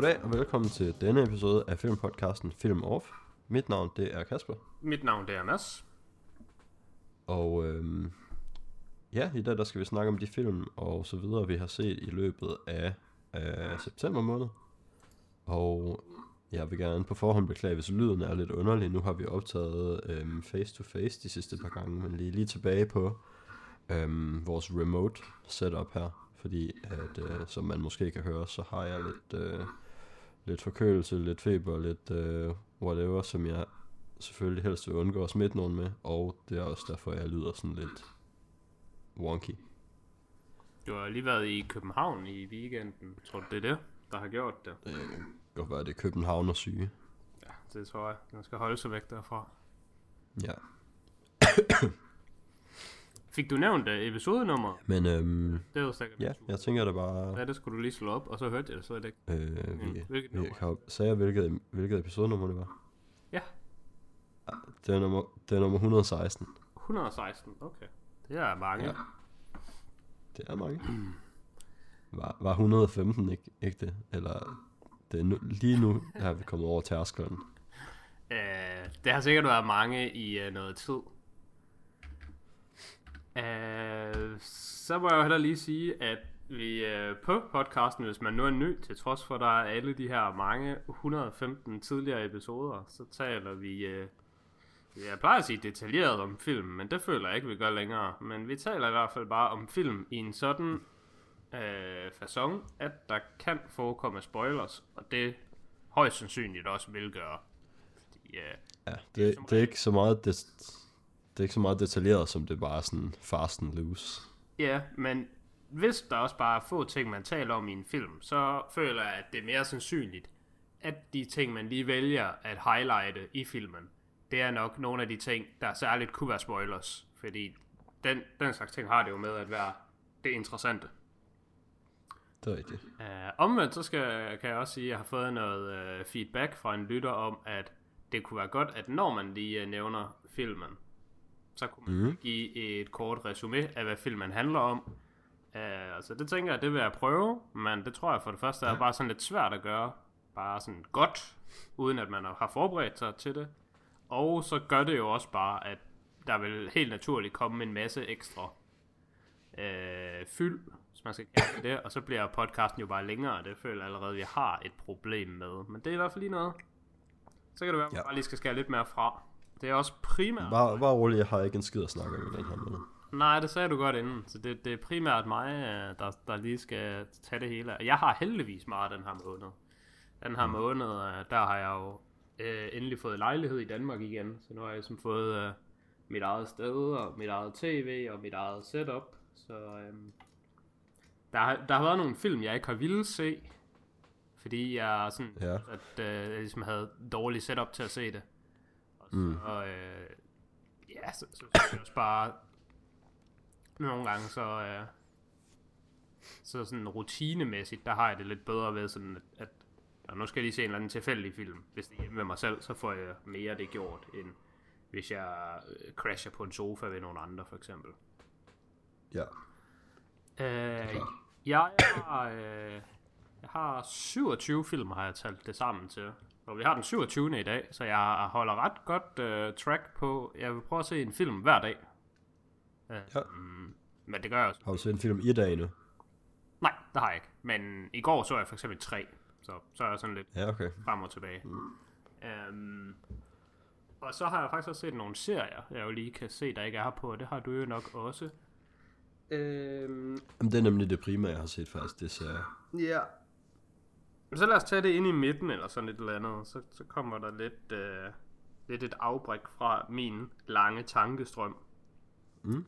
Goddag og velkommen til denne episode af filmpodcasten Film Off. Mit navn det er Kasper, Mit navn det er Mads. og øhm, ja, i dag der skal vi snakke om de film og så videre, vi har set i løbet af, af september måned. Og jeg vil gerne på forhånd beklage, hvis lyden er lidt underlig. Nu har vi optaget øhm, face to face de sidste par gange, men lige, lige tilbage på øhm, vores remote setup her. Fordi at, øh, som man måske kan høre, så har jeg lidt, øh, lidt forkølelse, lidt feber, lidt øh, whatever, som jeg selvfølgelig helst vil undgå at smitte nogen med. Og det er også derfor, jeg lyder sådan lidt wonky. Du har lige været i København i weekenden. Tror du, det er det, der har gjort det? Det kan godt være, det er København og syge. Ja, det tror jeg. Man skal holde sig væk derfra. Ja. Fik du nævnt uh, episodenummer? Men øhm, Det er jo sikkert. ja, jeg tænker det bare... Ja, det skulle du lige slå op, og så hørte jeg det slet ikke. Øh, vi, Hvilket vi kan, sagde jeg, hvilket, hvilket episodenummer det var? Ja. Ah, Det er nummer, det er nummer 116. 116, okay. Det er mange. Ja. Det er mange. Var, var 115 ikke, ikke det? Eller det er nu, lige nu er vi kommet over tærsklen. Uh, det har sikkert været mange i uh, noget tid. Uh, så må jeg jo heller lige sige, at vi uh, på podcasten, hvis man nu er ny, til trods for, at der er alle de her mange 115 tidligere episoder, så taler vi, uh, jeg plejer at sige detaljeret om film, men det føler jeg ikke, vi gør længere. Men vi taler i hvert fald bare om film i en sådan øh, façon, at der kan forekomme spoilers, og det højst sandsynligt også vil gøre. Fordi, øh, Ja, det, det, er ikke så meget det, det er ikke så meget detaljeret, som det er bare sådan fast and loose. Ja, men hvis der også bare er få ting, man taler om i en film, så føler jeg, at det er mere sandsynligt, at de ting, man lige vælger at highlighte i filmen, det er nok nogle af de ting, der særligt kunne være spoilers. Fordi den, den slags ting har det jo med at være det interessante. Det er rigtigt. Uh, omvendt så skal, kan jeg også sige, at jeg har fået noget uh, feedback fra en lytter om, at det kunne være godt, at når man lige uh, nævner filmen, så kunne man Mhm. give et kort resume af, hvad filmen handler om. Uh, altså det tænker jeg, det vil jeg prøve, men det tror jeg for det første er bare sådan lidt svært at gøre, bare sådan godt, uden at man har forberedt sig til det. Og så gør det jo også bare, at der vil helt naturligt komme en masse ekstra øh, fyld, hvis man skal kalde det og så bliver podcasten jo bare længere, og det føler jeg allerede, at vi har et problem med. Men det er i hvert fald lige noget. Så kan det være, at man Ja. bare lige skal skære lidt mere fra. Det er også primært... Bare, bare rolig, jeg har ikke en skid at snakke om i den her måned. Nej, det sagde du godt inden. Så det, det er primært mig, øh, der, der lige skal tage det hele. Jeg har heldigvis meget den her måned. Den her måned, øh, der har jeg jo øh, endelig fået lejlighed i Danmark igen. Så nu har jeg ligesom fået øh, mit eget sted, og mit eget tv, og mit eget setup. Så øh, der, har, der har været nogle film, jeg ikke har ville se. Fordi jeg sådan, Ja. at øh, jeg ligesom havde dårlig setup til at se det. Og så, mm. øh, ja, så, så, synes jeg også bare, nogle gange så, øh, så sådan rutinemæssigt, der har jeg det lidt bedre ved sådan, at, at og nu skal jeg lige se en eller anden tilfældig film. Hvis det er hjemme med mig selv, så får jeg mere det gjort, end hvis jeg øh, crasher på en sofa ved nogle andre, for eksempel. Ja. Øh, jeg har, øh, jeg har 27 film, har jeg talt det sammen til. Og vi har den 27. i dag, så jeg holder ret godt øh, track på. Jeg vil prøve at se en film hver dag. Øh, Ja. mm, men det gør jeg også. Har du set en film i dag nu? Nej, det har jeg ikke. Men i går så jeg for eksempel tre. Så, så er jeg sådan lidt Ja, okay. frem og tilbage. Mm. Um, og så har jeg faktisk også set nogle serier, jeg jo lige kan se, der ikke er her på. Det har du jo nok også. Øhm, Jamen, det er nemlig det primære, jeg har set faktisk, det ser Ja. Så lad os tage det ind i midten eller sådan et eller andet. Så, så kommer der lidt, øh, lidt et afbræk fra min lange tankestrøm. Mm.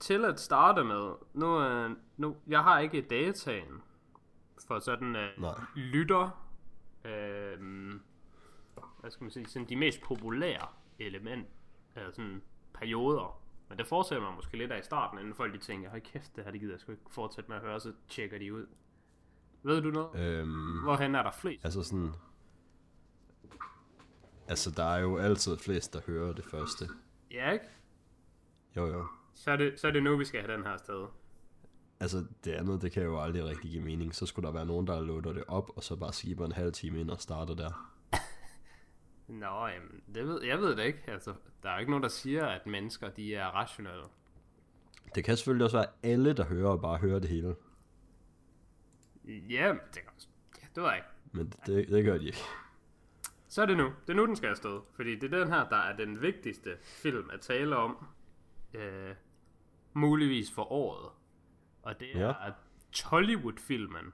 Til at starte med, nu, øh, nu jeg har ikke dataen for sådan øh, Nej. lytter, øh, hvad skal man sige, sådan de mest populære element, eller sådan perioder. Men det fortsætter man måske lidt af i starten, inden folk de tænker, hold kæft, det her det gider jeg sgu ikke fortsætte med at høre, så tjekker de ud. Ved du noget? Øhm, Hvorhen er der flest? altså sådan... Altså, der er jo altid flest, der hører det første. Ja, ikke? Jo, jo. Så er det, så er det nu, vi skal have den her sted. Altså, det andet, det kan jo aldrig rigtig give mening. Så skulle der være nogen, der loader det op, og så bare skipper en halv time ind og starter der. Nå, jamen, det ved, jeg ved det ikke. Altså, der er ikke nogen, der siger, at mennesker, de er rationelle. Det kan selvfølgelig også være alle, der hører og bare hører det hele. Ja, det kan også. Ja, det ved jeg ikke. Men det, det gør de ikke. Så er det nu. Det er nu, den skal afsted. Fordi det er den her, der er den vigtigste film at tale om. Øh, muligvis for året. Og det Ja. er Tollywood-filmen.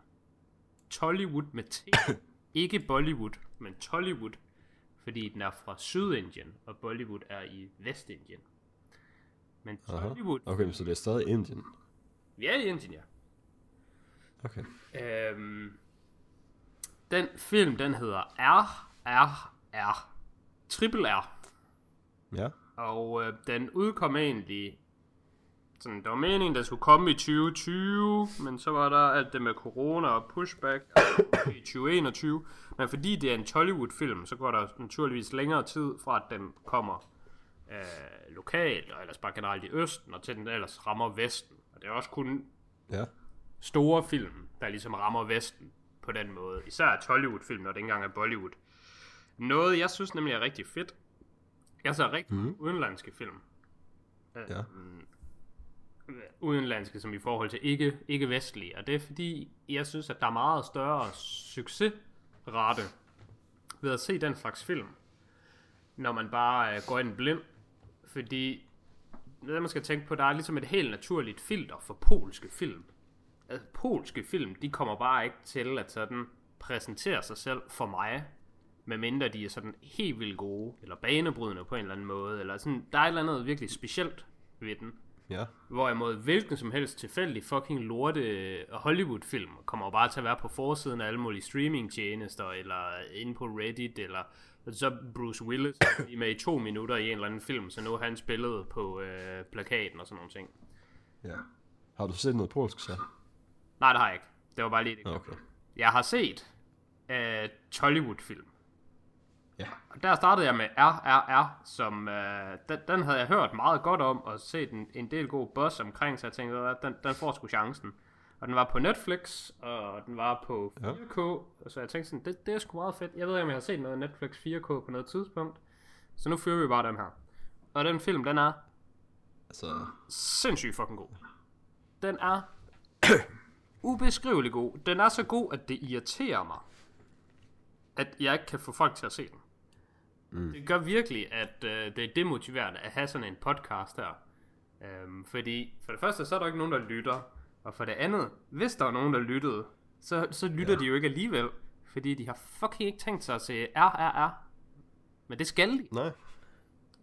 Tollywood med T. Ikke Bollywood, men Tollywood. Fordi den er fra Sydindien, og Bollywood er i Vestindien. Men Aha. Tollywood... Okay, men så det er stadig Indien. Vi er i Indien, ja. Okay. Øhm, den film, den hedder R, R, R. Triple R. Ja. Og øh, den udkom egentlig... Sådan, der var meningen, der skulle komme i 2020, men så var der alt det med corona og pushback i 2021. Men fordi det er en Tollywood-film, så går der naturligvis længere tid fra, at den kommer øh, lokalt, og ellers bare generelt i Østen, og til den ellers rammer Vesten. Og det er også kun Ja. Store film, der ligesom rammer Vesten på den måde. Især Tollywood-film, når det ikke engang er Bollywood. Noget, jeg synes nemlig er rigtig fedt. Jeg ser rigtig mm. udenlandske film. Ja. Udenlandske som i forhold til ikke, ikke vestlige. Og det er fordi, jeg synes, at der er meget større succesrate ved at se den slags film. Når man bare øh, går ind blind. Fordi det, man skal tænke på, der er ligesom et helt naturligt filter for polske film. Altså, polske film, de kommer bare ikke til at sådan præsentere sig selv for mig, medmindre de er sådan helt vildt gode, eller banebrydende på en eller anden måde, eller sådan, der er et eller andet virkelig specielt ved den. Ja. Hvorimod hvilken som helst tilfældig fucking lorte Hollywood-film kommer jo bare til at være på forsiden af alle mulige streamingtjenester, eller inde på Reddit, eller så Bruce Willis med i to minutter i en eller anden film, så nu har han spillet på øh, plakaten og sådan nogle ting. Ja. Har du set noget polsk så? Nej, det har jeg ikke. Det var bare lige det. Okay. Jeg har set øh, Tollywood-film. Ja. Og der startede jeg med RRR, som øh, den, den havde jeg hørt meget godt om, og set en, en del god buzz omkring, så jeg tænkte, at den, den får sgu chancen. Og den var på Netflix, og den var på 4K, ja. så jeg tænkte sådan, det, det er sgu meget fedt. Jeg ved ikke, om jeg har set noget Netflix 4K på noget tidspunkt, så nu fyrer vi bare den her. Og den film, den er Altså, sindssygt fucking god. Den er ubeskrivelig god. Den er så god, at det irriterer mig, at jeg ikke kan få folk til at se den. Mm. Det gør virkelig, at øh, det er demotiverende at have sådan en podcast her. Øhm, fordi for det første, så er der ikke nogen, der lytter. Og for det andet, hvis der er nogen, der lyttede, så, så lytter ja. de jo ikke alligevel. Fordi de har fucking ikke tænkt sig at se RRR. Men det skal de. nej.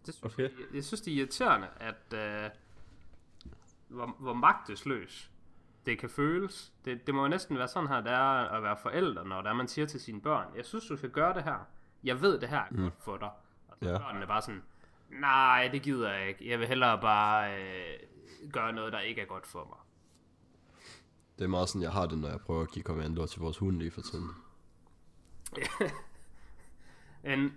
Det synes, Okay. jeg, jeg synes, det er irriterende, at øh, hvor, hvor magtesløs det kan føles. Det, det må jo næsten være sådan her, det er at være forældre, når der man siger til sine børn, jeg synes, du skal gøre det her. Jeg ved, det her er mm. godt for dig. Og så Ja. børnene er bare sådan, nej, det gider jeg ikke. Jeg vil hellere bare øh, gøre noget, der ikke er godt for mig. Det er meget sådan, jeg har det, når jeg prøver at give kommandoer til vores hund lige for tiden. Men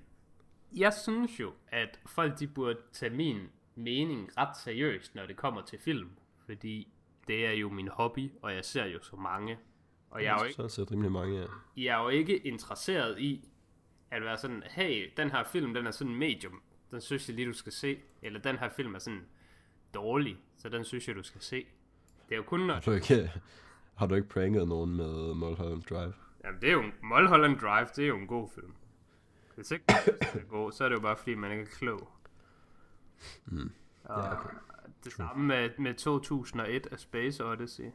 jeg synes jo, at folk de burde tage min mening ret seriøst, når det kommer til film. Fordi det er jo min hobby, og jeg ser jo så mange. Og jeg er jo ikke, Så set rimelig mange af. jeg er jo ikke interesseret i at være sådan, hey, den her film, den er sådan medium. Den synes jeg lige, du skal se. Eller den her film er sådan dårlig, så den synes jeg, du skal se. Det er jo kun, når Har du ikke, har du ikke pranket nogen med Mulholland Drive? Jamen, det er jo Mulholland Drive, det er jo en god film. Hvis ikke den er god, så er det jo bare fordi, man ikke er klog. Mm. Og Ja, okay. Det samme med, med 2001 af Space Odyssey.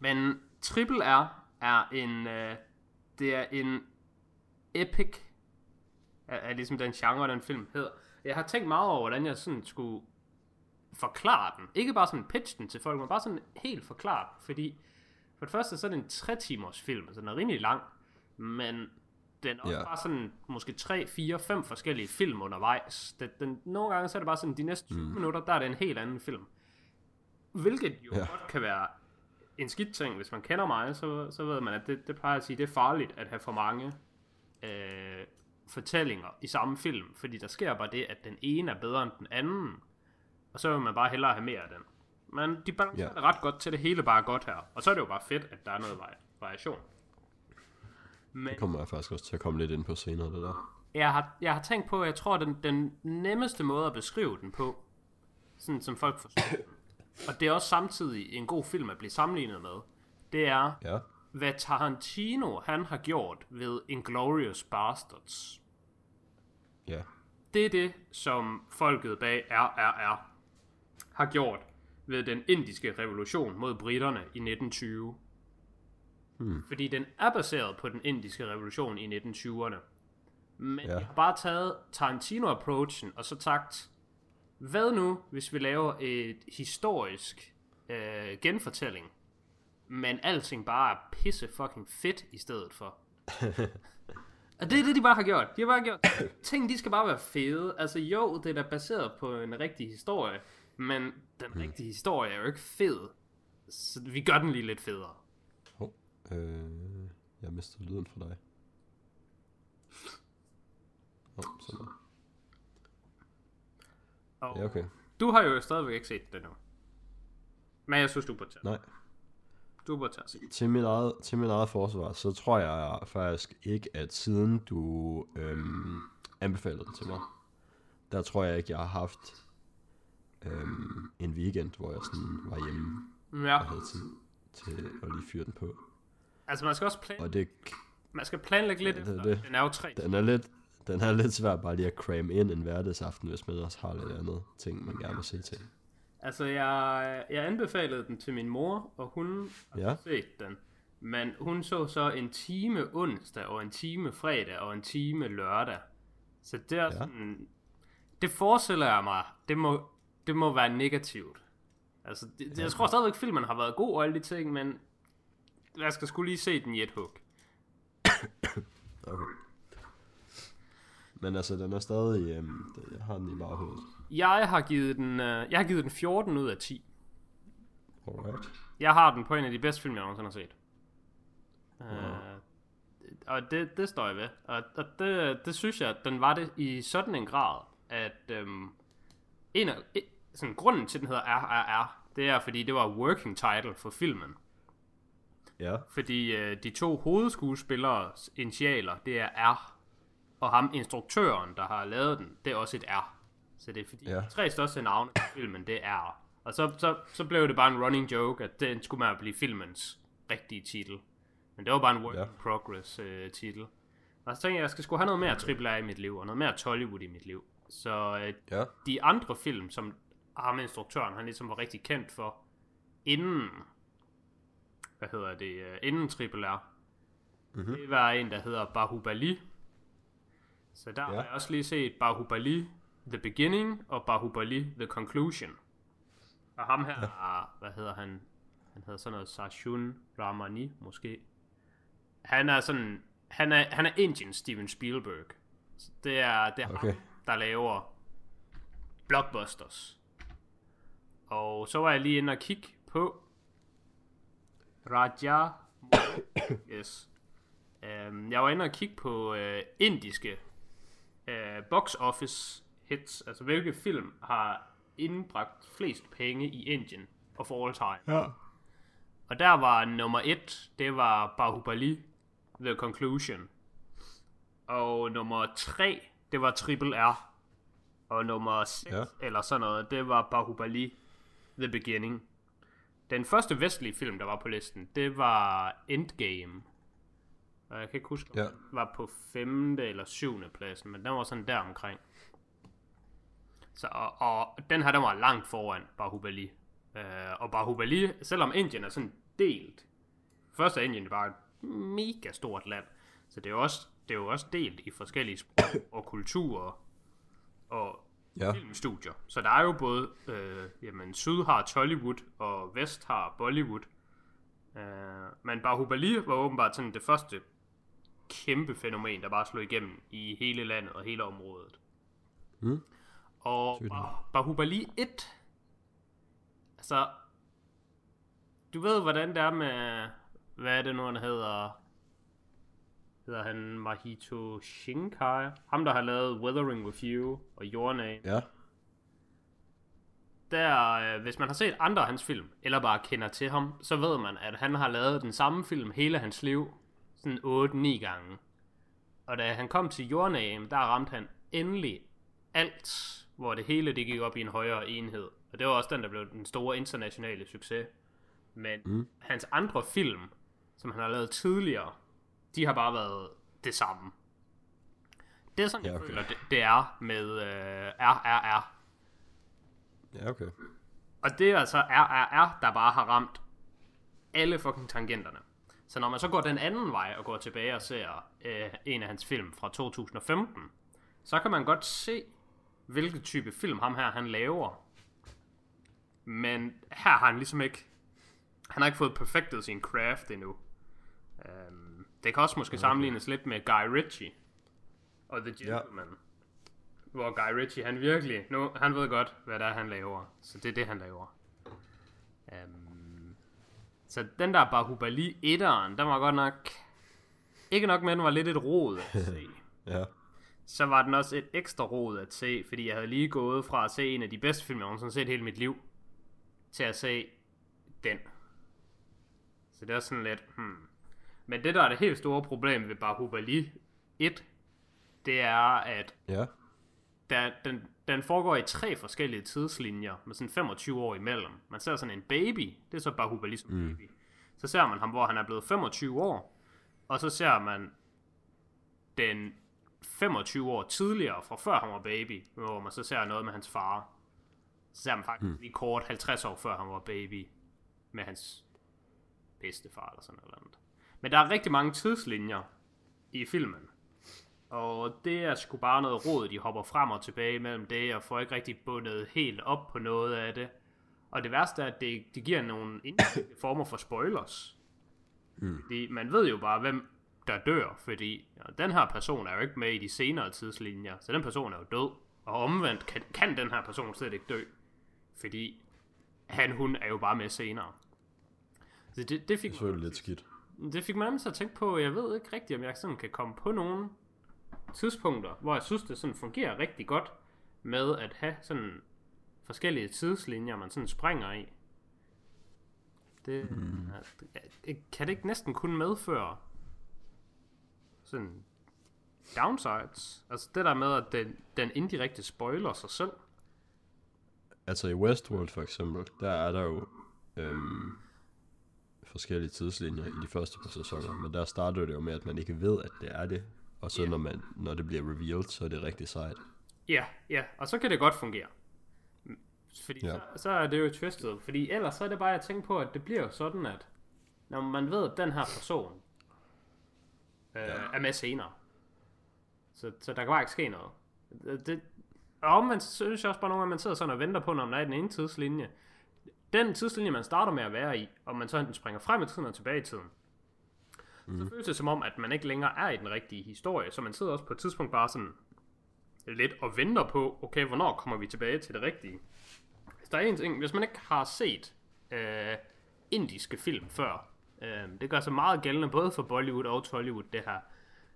Men Triple R er en, øh, det er en epic, er, er ligesom den genre, den film hedder. Jeg har tænkt meget over, hvordan jeg sådan skulle forklare den. Ikke bare sådan pitch den til folk, men bare sådan helt forklare den. Fordi for det første, så er det en 3 timers film, altså den er rimelig lang, men den er også Ja. bare sådan, måske 3, 4, 5 forskellige film undervejs. Den, den, nogle gange så er det bare sådan, de næste 20 mm. minutter, der er det en helt anden film. Hvilket jo Ja. godt kan være en skidt ting. Hvis man kender mig, så, så ved man, at det, det plejer at sige, det er farligt at have for mange øh, fortællinger i samme film. Fordi der sker bare det, at den ene er bedre end den anden. Og så vil man bare hellere have mere af den. Men de balancerer Ja. det ret godt til det hele bare godt her. Og så er det jo bare fedt, at der er noget vari- variation. Men Det kommer jeg faktisk også til at komme lidt ind på senere, det der. jeg har, jeg har tænkt på, at jeg tror, at den, den nemmeste måde at beskrive den på, sådan som folk forstår og det er også samtidig en god film at blive sammenlignet med, det er, Ja. hvad Tarantino han har gjort ved Inglourious Bastards. Ja. Det er det, som folket bag RRR har gjort ved den indiske revolution mod britterne i 1920. Hmm. Fordi den er baseret på den indiske revolution i 1920'erne. Men Ja. jeg har bare taget Tarantino-approachen og så sagt, hvad nu, hvis vi laver et historisk øh, genfortælling, men alting bare er pisse fucking fedt i stedet for. Og det er det, de bare har gjort. De har bare gjort, ting de skal bare være fede. Altså jo, det er da baseret på en rigtig historie, men den Hmm. rigtige historie er jo ikke fed. Så vi gør den lige lidt federe. Øh, jeg mistede lyden fra dig. Hov, sådan der. Og Ja, okay. Du har jo stadigvæk ikke set det nu. Men jeg synes, du burde tage Nej. Du burde tage. Til mit, eget, til mit eget forsvar, så tror jeg faktisk ikke, at siden du øhm, anbefalede den til mig, der tror jeg ikke, jeg har haft øhm, en weekend, hvor jeg sådan var hjemme Ja, og havde tid til at lige fyre den på. Altså man skal også plan, Og det, man skal planlægge lidt Ja, ja, det efter. det. Den er jo tre. den er lidt, den er lidt svær bare lige at cramme ind en hverdagsaften, hvis man også har lidt andet ting, man gerne vil se til. Altså, jeg, jeg anbefalede den til min mor, og hun har Ja. set den. Men hun så så en time onsdag, og en time fredag, og en time lørdag. Så det er Ja. ja. sådan... Det forestiller jeg mig, det må, det må være negativt. Altså, det, det, jeg tror stadigvæk, filmen har været god og alle de ting, men jeg skal skulle lige se den i et hug. Okay. Men altså, den er stadig, det- jeg har den i baghovedet. Jeg har givet den, øh, jeg har givet den 14 ud af 10. Alright. Jeg har den på en af de bedste film, jeg nogensinde har set. Uh, og det, det står jeg ved. Og, og det, det synes jeg, at den var det i sådan en grad, at øhm, en af, sådan, grunden til, den hedder RRR, det er, fordi det var working title for filmen. Ja, Fordi øh, de to hovedskuespillers initialer, det er R. Og ham, instruktøren, der har lavet den, det er også et R. Så det er fordi, Ja. de tre største navne på filmen, det er R. Og så, så, så blev det bare en running joke, at den skulle man blive filmens rigtige titel. Men det var bare en work Ja. in progress øh, titel. Og så tænkte jeg, jeg skal sgu have noget mere triple A i mit liv, og noget mere Tollywood i mit liv. Så øh, ja, de andre film, som ham instruktøren, han ligesom var rigtig kendt for, inden, hvad hedder det, øh, inden Triple R, Mhm. det var en, der hedder Bahubali. Så der Ja. har jeg også lige set Bahubali The Beginning og Bahubali The Conclusion. Og ham her, ja. hvad hedder han? Han hedder sådan noget Sarshun Ramani, måske. Han er sådan, han er, han er Indian Steven Spielberg. Så Det er, det er Okay. ham, der laver blockbusters. Og så var jeg lige inde og kigge på Raja. yes. Um, jeg var inde og kigge på uh, indiske uh, box office hits, altså hvilke film har indbragt flest penge i Indien og for all time. ja. Og der var nummer et, det var Bahubali, The Conclusion. Og nummer tre, det var Triple R. Og nummer 6, Ja. ja. eller sådan noget, det var Bahubali, The Beginning. Den første vestlige film, der var på listen, det var Endgame. Og jeg kan ikke huske, om Ja. den var på femte eller syvende pladsen, men den var sådan der omkring. Så, og, og den her, den var langt foran Bahubali. Uh, og Bahubali, selvom Indien er sådan delt. Først er Indien bare et mega stort land. Så det er jo også, det er jo også delt i forskellige sprog og kulturer og Ja, filmstudier. Så der er jo både, øh, jamen syd har Tollywood, og vest har Bollywood. Øh, men Bahubali var åbenbart sådan det første kæmpe fænomen, der bare slog igennem i hele landet og hele området. Mm. Og bah- Bahubali 1, altså, du ved, hvordan det er med, hvad er det nu, han hedder, hedder han Mahito Shinkai? Ham, der har lavet Weathering With You og Your Name. ja, der, øh, hvis man har set andre af hans film, eller bare kender til ham, så ved man, at han har lavet den samme film hele hans liv, sådan 8-9 gange. Og da han kom til jordnægen, der ramte han endelig alt, hvor det hele det gik op i en højere enhed. Og det var også den, der blev den store internationale succes. Men mm. hans andre film, som han har lavet tidligere, de har bare været det samme. Det er sådan, Ja, jeg okay. føler, det, det er med øh, RRR. Ja, okay. Og det er altså RRR, der bare har ramt alle fucking tangenterne. Så når man så går den anden vej og går tilbage og ser øh, en af hans film fra 2015, så kan man godt se, hvilken type film ham her han laver. Men her har han ligesom ikke... Han har ikke fået perfektet sin craft endnu. Um, det kan også måske okay. sammenlignes lidt med Guy Ritchie og The Gentleman. Ja. Hvor Guy Ritchie, han virkelig... Nu, han ved godt, hvad det er, han laver. Så det er det, han laver. Um, så den der Bahubali 1'eren, den var godt nok... Ikke nok med, den var lidt et rod at se. Ja. så var den også et ekstra rod at se, fordi jeg havde lige gået fra at se en af de bedste film, jeg nogensinde har set hele mit liv, til at se den. Så det er sådan lidt, hmm. Men det, der er det helt store problem ved Bahubali 1, det er, at Ja. der, den, den foregår i tre forskellige tidslinjer, med sådan 25 år imellem. Man ser sådan en baby, det er så Bahubali som mm. baby. Så ser man ham, hvor han er blevet 25 år, og så ser man den 25 år tidligere, fra før han var baby, hvor man så ser noget med hans far. Så ser man faktisk mm. lige kort 50 år før han var baby, med hans bedstefar eller sådan noget andet. Men der er rigtig mange tidslinjer i filmen. Og det er sgu bare noget råd, de hopper frem og tilbage mellem det, og får ikke rigtig bundet helt op på noget af det. Og det værste er, at det, det giver nogle former for spoilers. Mm. Fordi man ved jo bare, hvem der dør, fordi ja, den her person er jo ikke med i de senere tidslinjer, så den person er jo død. Og omvendt kan, kan den her person slet ikke dø, fordi han, hun er jo bare med senere. Så det, det Det fik er selvfølgelig lidt skidt. Det fik mig nemlig til at tænke på, jeg ved ikke rigtigt, om jeg sådan kan komme på nogle tidspunkter, hvor jeg synes, det sådan fungerer rigtig godt med at have sådan forskellige tidslinjer, man sådan springer i. Det, mm. kan det ikke næsten kun medføre sådan downsides? Altså det der med, at den, den indirekte spoiler sig selv. Altså i Westworld for eksempel, der er der jo øhm, forskellige tidslinjer i de første par sæsoner, men der starter det jo med, at man ikke ved, at det er det, og så Ja. når, man, når det bliver revealed, så er det rigtig sejt. Ja, ja, og så kan det godt fungere. Fordi ja. så, så er det jo twistet. Fordi ellers så er det bare at tænke på, at det bliver sådan, at når man ved, at den her person øh, Ja. er med senere, så, så der kan bare ikke ske noget. Det, og så synes jeg også bare nogle gange, man sidder sådan og venter på, når man er i den ene tidslinje. Den tidslinje, man starter med at være i, og man så enten springer frem i tiden og tilbage i tiden, mm. så føles det som om, at man ikke længere er i den rigtige historie, så man sidder også på et tidspunkt bare sådan, lidt og venter på, okay, hvornår kommer vi tilbage til det rigtige? Hvis der er en ting, hvis man ikke har set øh, indiske film før, øh, det gør sig meget gældende både for Bollywood og Tollywood, det her,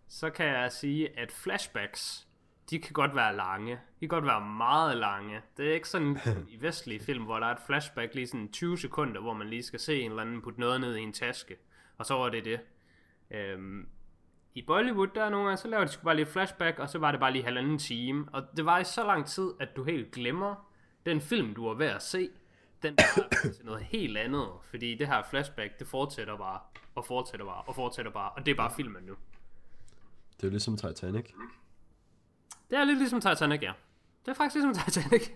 så kan jeg sige, at flashbacks, de kan godt være lange. De kan godt være meget lange. Det er ikke sådan i vestlige film, hvor der er et flashback lige sådan 20 sekunder, hvor man lige skal se en eller anden putte noget ned i en taske. Og så var det det. Øhm, i Bollywood, der er nogle gange, så laver de sgu bare lige flashback, og så var det bare lige halvanden time. Og det var i så lang tid, at du helt glemmer den film, du var ved at se. Den er til noget helt andet, fordi det her flashback, det fortsætter bare, og fortsætter bare, og fortsætter bare, og det er bare filmen nu. Det er jo ligesom Titanic. Det er lidt ligesom Titanic, ja. Det er faktisk ligesom Titanic.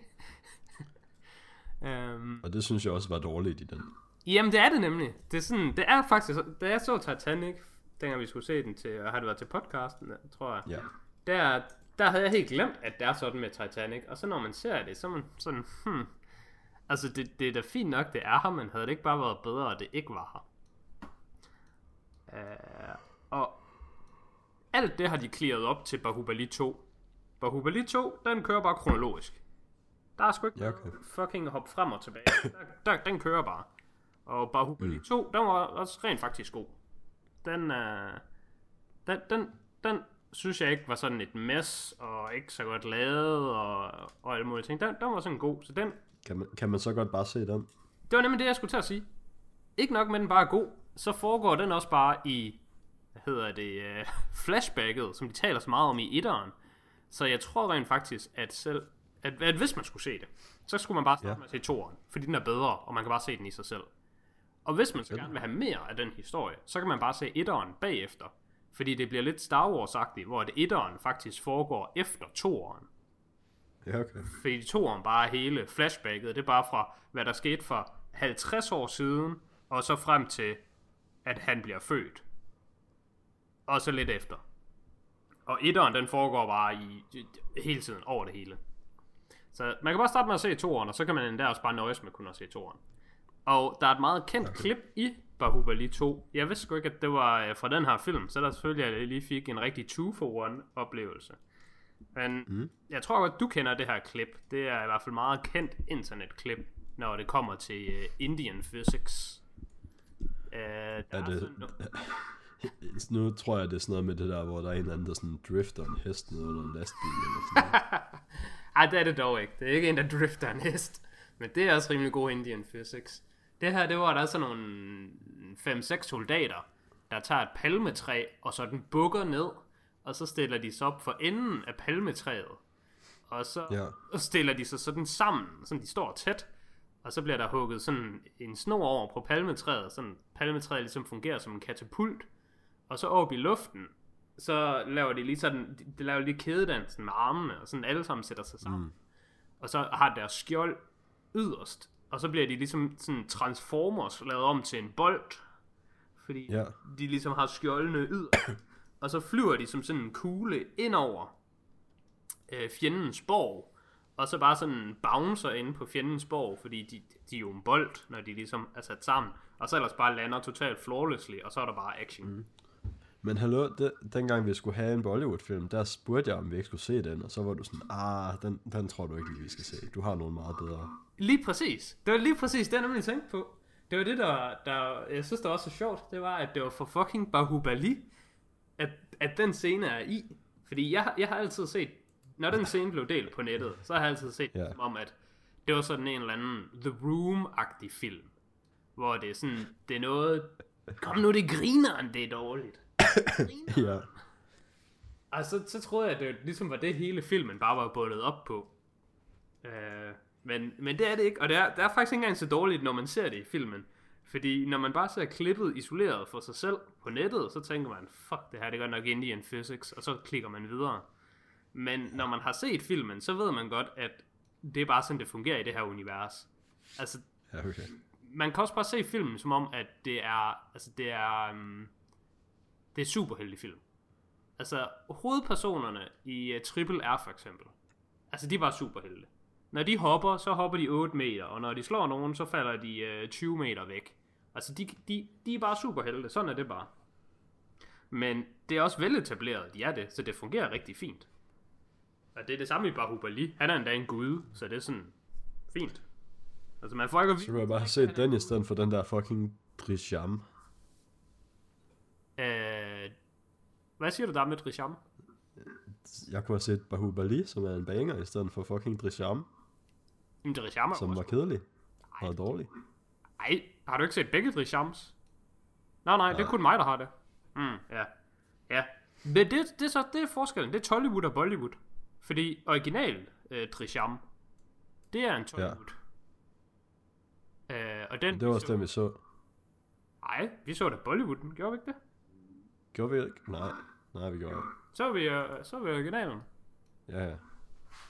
um, Og det synes jeg også var dårligt i den. Jamen, det er det nemlig. Det er, sådan, det er faktisk, da jeg så Titanic, dengang vi skulle se den til, har det været til podcasten, tror jeg. Ja. der, der havde jeg helt glemt, at det er sådan med Titanic. Og så når man ser det, så er man sådan, hmm. Altså, det, det er da fint nok, det er her, men havde det ikke bare været bedre, at det ikke var her? Uh, og alt det har de clearet op til Bahubali 2. Bahubali 2, den kører bare kronologisk. Der er sgu ikke Ja, okay. fucking hop frem og tilbage. Der, der, den kører bare. Og Bahubali mm. 2, den var også rent faktisk god. Den, uh, den, den, den synes jeg ikke var sådan et mess, og ikke så godt lavet, og, og alle mulige ting. Den, den var sådan god, så den, Kan man, kan man så godt bare se den? Det var nemlig det, jeg skulle til at sige. Ikke nok med, den bare er god, så foregår den også bare i, hvad hedder det, uh, flashbacket, som de taler så meget om i etteren. Så jeg tror rent faktisk, at selv, at, at hvis man skulle se det, så skulle man bare starte Ja. med at se toeren, fordi den er bedre, og man kan bare se den i sig selv. Og hvis man så gerne vil have mere af den historie, så kan man bare se etteren bagefter. Fordi det bliver lidt Star Wars-agtigt, hvor det etteren faktisk foregår efter toeren. Ja, okay. Fordi toeren bare er hele flashbacket, det er bare fra, hvad der skete for 50 år siden, og så frem til, at han bliver født. Og så lidt efter. Og etteren, den foregår bare i, hele tiden over det hele. Så man kan bare starte med at se toeren, og så kan man endda også bare nøjes med kun at se toeren. Og der er et meget kendt okay. klip i Bahubali 2. Jeg vidste sgu ikke, at det var øh, fra den her film, så der selvfølgelig, at jeg lige fik en rigtig two-for-one oplevelse. Men mm. jeg tror godt, du kender det her klip. Det er i hvert fald meget kendt internetklip, når det kommer til uh, Indian Physics. Uh, der er det, sådan nu tror jeg, det er sådan noget med det der, hvor der er en eller anden, der sådan drifter en hest ned under en lastbil. Eller sådan noget. Ej, det er det dog ikke. Det er ikke en, der drifter en hest. Men det er også rimelig god Indian Physics. Det her, det var der er sådan nogle 5-6 soldater, der tager et palmetræ, og så den bukker ned, og så stiller de sig op for enden af palmetræet. Og så Ja. og stiller de sig sådan sammen, så de står tæt. Og så bliver der hugget sådan en snor over på palmetræet, sådan palmetræet ligesom fungerer som en katapult. Og så op i luften, så laver de lige sådan, de, laver lige kædedansen med armene, og sådan alle sammen sætter sig sammen. Mm. Og så har deres skjold yderst, og så bliver de ligesom sådan transformers lavet om til en bold, fordi Ja. de ligesom har skjoldene yderst. og så flyver de som sådan en kugle ind over øh, fjendens borg, og så bare sådan bouncer ind på fjendens borg, fordi de, de er jo en bold, når de ligesom er sat sammen, og så ellers bare lander totalt flawlessly, og så er der bare action. Mm. Men hallo, det, dengang vi skulle have en Bollywood-film, der spurgte jeg, om vi ikke skulle se den, og så var du sådan, ah, den, den tror du ikke lige, vi skal se. Du har nogle meget bedre. Lige præcis. Det var lige præcis det, jeg nemlig tænkte på. Det var det, der, der jeg synes, der var så sjovt. Det var, at det var for fucking Bahubali, at, at den scene er i. Fordi jeg, jeg har altid set, når den scene blev delt på nettet, så har jeg altid set som om, at det var sådan en eller anden The Room-agtig film. Hvor det er sådan, det er noget, kom nu, det griner, det er dårligt. Ja. Altså, så, så troede jeg, at det ligesom var det hele filmen bare var bundet op på. Øh, men, men det er det ikke, og det er, det er faktisk ikke engang så dårligt, når man ser det i filmen. Fordi når man bare ser klippet isoleret for sig selv på nettet, så tænker man, fuck, det her det er godt nok Indian Physics, og så klikker man videre. Men når man har set filmen, så ved man godt, at det er bare sådan, det fungerer i det her univers. Altså, Ja, okay. man kan også bare se filmen som om, at det er, altså det er, um, det er superheltefilm. Altså, hovedpersonerne i uh, Triple R for eksempel, altså de er bare superhelte. Når de hopper, så hopper de 8 meter, og når de slår nogen, så falder de uh, 20 meter væk. Altså, de, de, de er bare superhelte, sådan er det bare. Men det er også veletableret, de er det, så det fungerer rigtig fint. Og det er det samme i Bahubali. Han er endda en gud, så det er sådan fint. Altså, man får ikke Så kunne jeg bare set den i stedet for den der fucking Drisham. Øh, hvad siger du der med Drisham? Jeg kunne have set Bahubali, som er en banger, i stedet for fucking Drisham, Jamen, Drisham er som var kedelig og dårlig. Ej, har du ikke set begge Drishams? Nej, nej, det er kun mig, der har det. Mm, ja. Ja. Men det, det, er så, det er forskellen. Det er Tollywood og Bollywood. Fordi original øh, Drisham, det er en Tollywood. Ja. Øh, og den, Det var også den, vi så. Nej, vi så da Bollywood, gjorde vi ikke det? Gjorde vi ikke? Nej, nej, vi gjorde ikke. Så er vi, øh, så er vi originalen. Ja, ja.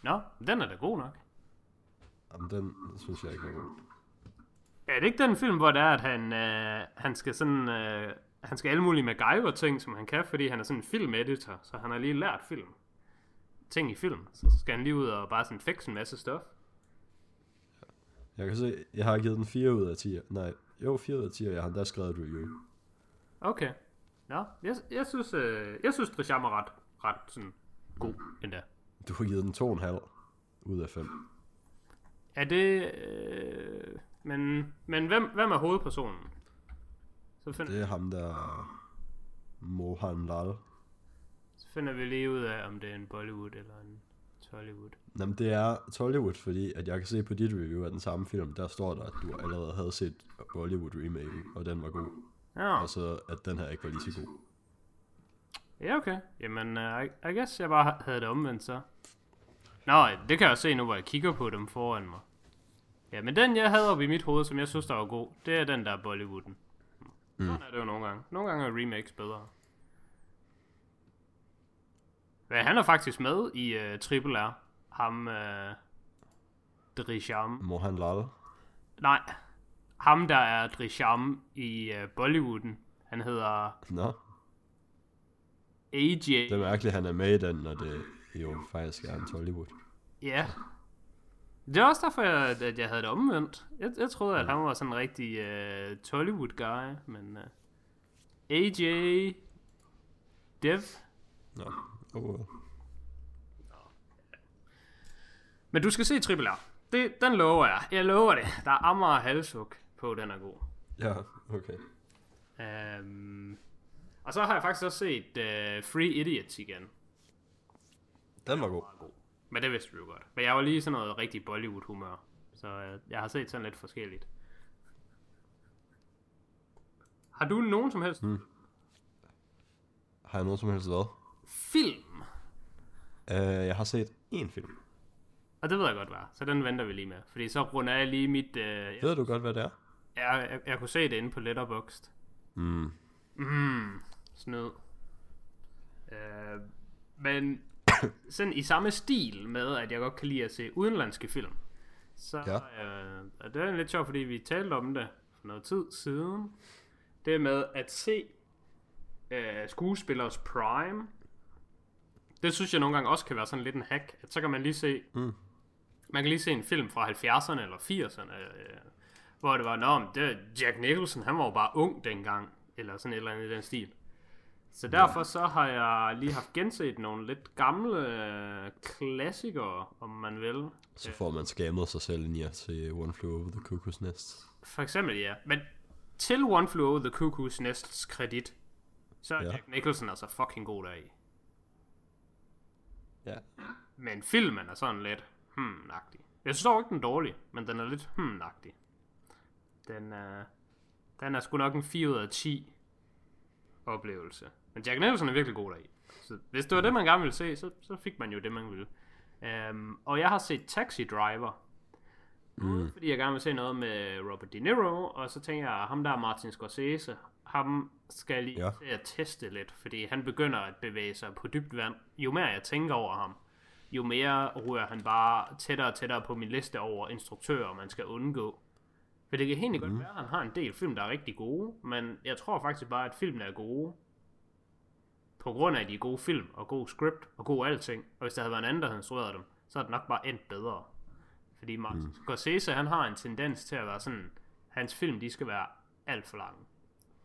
Nå, den er da god nok. Jamen, den synes jeg ikke var god. Er det ikke den film, hvor det er, at han, øh, han skal sådan, øh, han skal alle mulige MacGyver-ting, som han kan, fordi han er sådan en filmeditor, så han har lige lært film. Ting i film. Så skal han lige ud og bare sådan fikse en masse stof. Jeg kan se, jeg har givet den 4 ud af 10. Nej, jo, 4 ud af 10, og jeg har endda skrevet et review. Okay. Nå, jeg, jeg synes, øh, jeg synes Drisham er ret, ret sådan god endda. Du har givet den 2,5 ud af 5. Er det... Øh, men men hvem, hvem er hovedpersonen? Så finder, Det er ham der... Mohan Lal. så finder vi lige ud af, om det er en Bollywood eller en Hollywood. Jamen, det er Tollywood, fordi at jeg kan se på dit review af den samme film, der står der, at du allerede havde set Bollywood remake, og den var god. Ja, Og så at den her ikke var lige så god. ja okay. Jamen, uh, I, I guess jeg bare havde det omvendt så. Nå, det kan jeg se nu, hvor jeg kigger på dem foran mig. Ja, men den jeg havde oppe i mit hoved, som jeg synes der var god, det er den der Bollywooden. Mm. Sådan er det jo nogle gange. Nogle gange er remakes bedre. Men han er faktisk med i uh, Triple R. Ham, uh, Drisham. Mohan Lal. Nej, ham der er Drisham i uh, Bollywooden. Han hedder Nå, AJ. det er mærkeligt, at han er med i den, når det jo faktisk er en Tollywood. Ja. Det er også derfor, jeg, at jeg havde det omvendt. Jeg, jeg troede, at han var sådan en rigtig uh, Tollywood-guy, men uh, AJ Dev. Nå, oh, Men du skal se Triple R. Det, den lover jeg. Jeg lover det. Der er Amager halshug på, den er god. ja, okay. Um, og så har jeg faktisk også set uh, Free Idiots igen. Den var god. Men det vidste du jo godt. Men jeg var lige sådan noget rigtig Bollywood-humør. Så øh, jeg har set sådan lidt forskelligt. Har du nogen som helst mm. Har jeg nogen som helst været? film? Uh, jeg har set én film. Og det ved jeg godt, hvad er. Så den venter vi lige med. Fordi så runder jeg lige mit... Øh, Ved du godt, hvad det er? Jeg, jeg, jeg kunne se det inde på Letterboxd. Mm. Mm, snød. Øh, men sådan i samme stil med, at jeg godt kan lide at se udenlandske film. Så Ja. øh, og det er lidt sjovt, fordi vi talte om det for noget tid siden. Det med at se øh, skuespillers prime. Det synes jeg nogle gange også kan være sådan lidt en hack. At så kan man lige se... Mm. Man kan lige se en film fra 70'erne eller 80'erne, øh, hvor det var, Nå, det, Jack Nicholson, han var jo bare ung dengang, eller sådan et eller andet i den stil. Så derfor så har jeg lige haft genset nogle lidt gamle øh, klassikere, om man vil. Så får man skammet sig selv ind i at se One Flew Over the Cuckoo's Nest. For eksempel, ja. Men til One Flew Over the Cuckoo's Nests kredit, så er Ja. Jack Nicholson altså fucking god deri. Ja. Men filmen er sådan lidt hmm-agtig. Jeg synes dog ikke, den er dårlig, men den er lidt hmm-agtig. Den er, den er sgu nok en 4 ud af 10 oplevelse. Men Jack Nicholson er virkelig god deri. Så hvis det var det, man gerne ville se, så, så fik man jo det, man ville. Um, og jeg har set Taxi Driver. Mm. Fordi jeg gerne vil se noget med Robert De Niro, og så tænker jeg, ham der Martin Scorsese, ham skal lige ja. til at teste lidt, fordi han begynder at bevæge sig på dybt vand. Jo mere jeg tænker over ham, jo mere rører han bare tættere og tættere på min liste over instruktører, man skal undgå. For det kan egentlig godt være, at han har en del film, der er rigtig gode, men jeg tror faktisk bare, at filmene er gode på grund af, de gode film, og god script, og god alting. Og hvis der havde været en anden, der havde instrueret dem, så er det nok bare endt bedre. Fordi Martin mm. Scorsese, han har en tendens til at være sådan, hans film, de skal være alt for lange.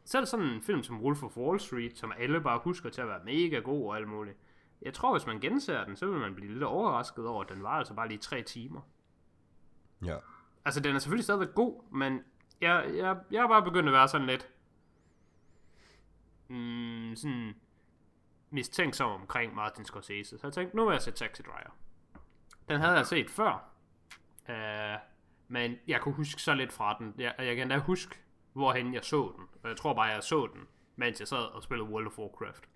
Selv sådan en film som Wolf of Wall Street, som alle bare husker til at være mega god og alt muligt. Jeg tror, hvis man genser den, så vil man blive lidt overrasket over, at den var altså bare lige tre timer. Ja. Altså, den er selvfølgelig stadigvæk god, men jeg, jeg, jeg er bare begyndt at være sådan lidt... Mm, sådan mistænksom omkring Martin Scorsese. Så jeg tænkte, nu vil jeg se Taxi Driver. Den havde jeg set før. Uh, men jeg kunne huske så lidt fra den. Jeg, jeg kan endda huske, hvorhen jeg så den. Og jeg tror bare, jeg så den, mens jeg sad og spillede World of Warcraft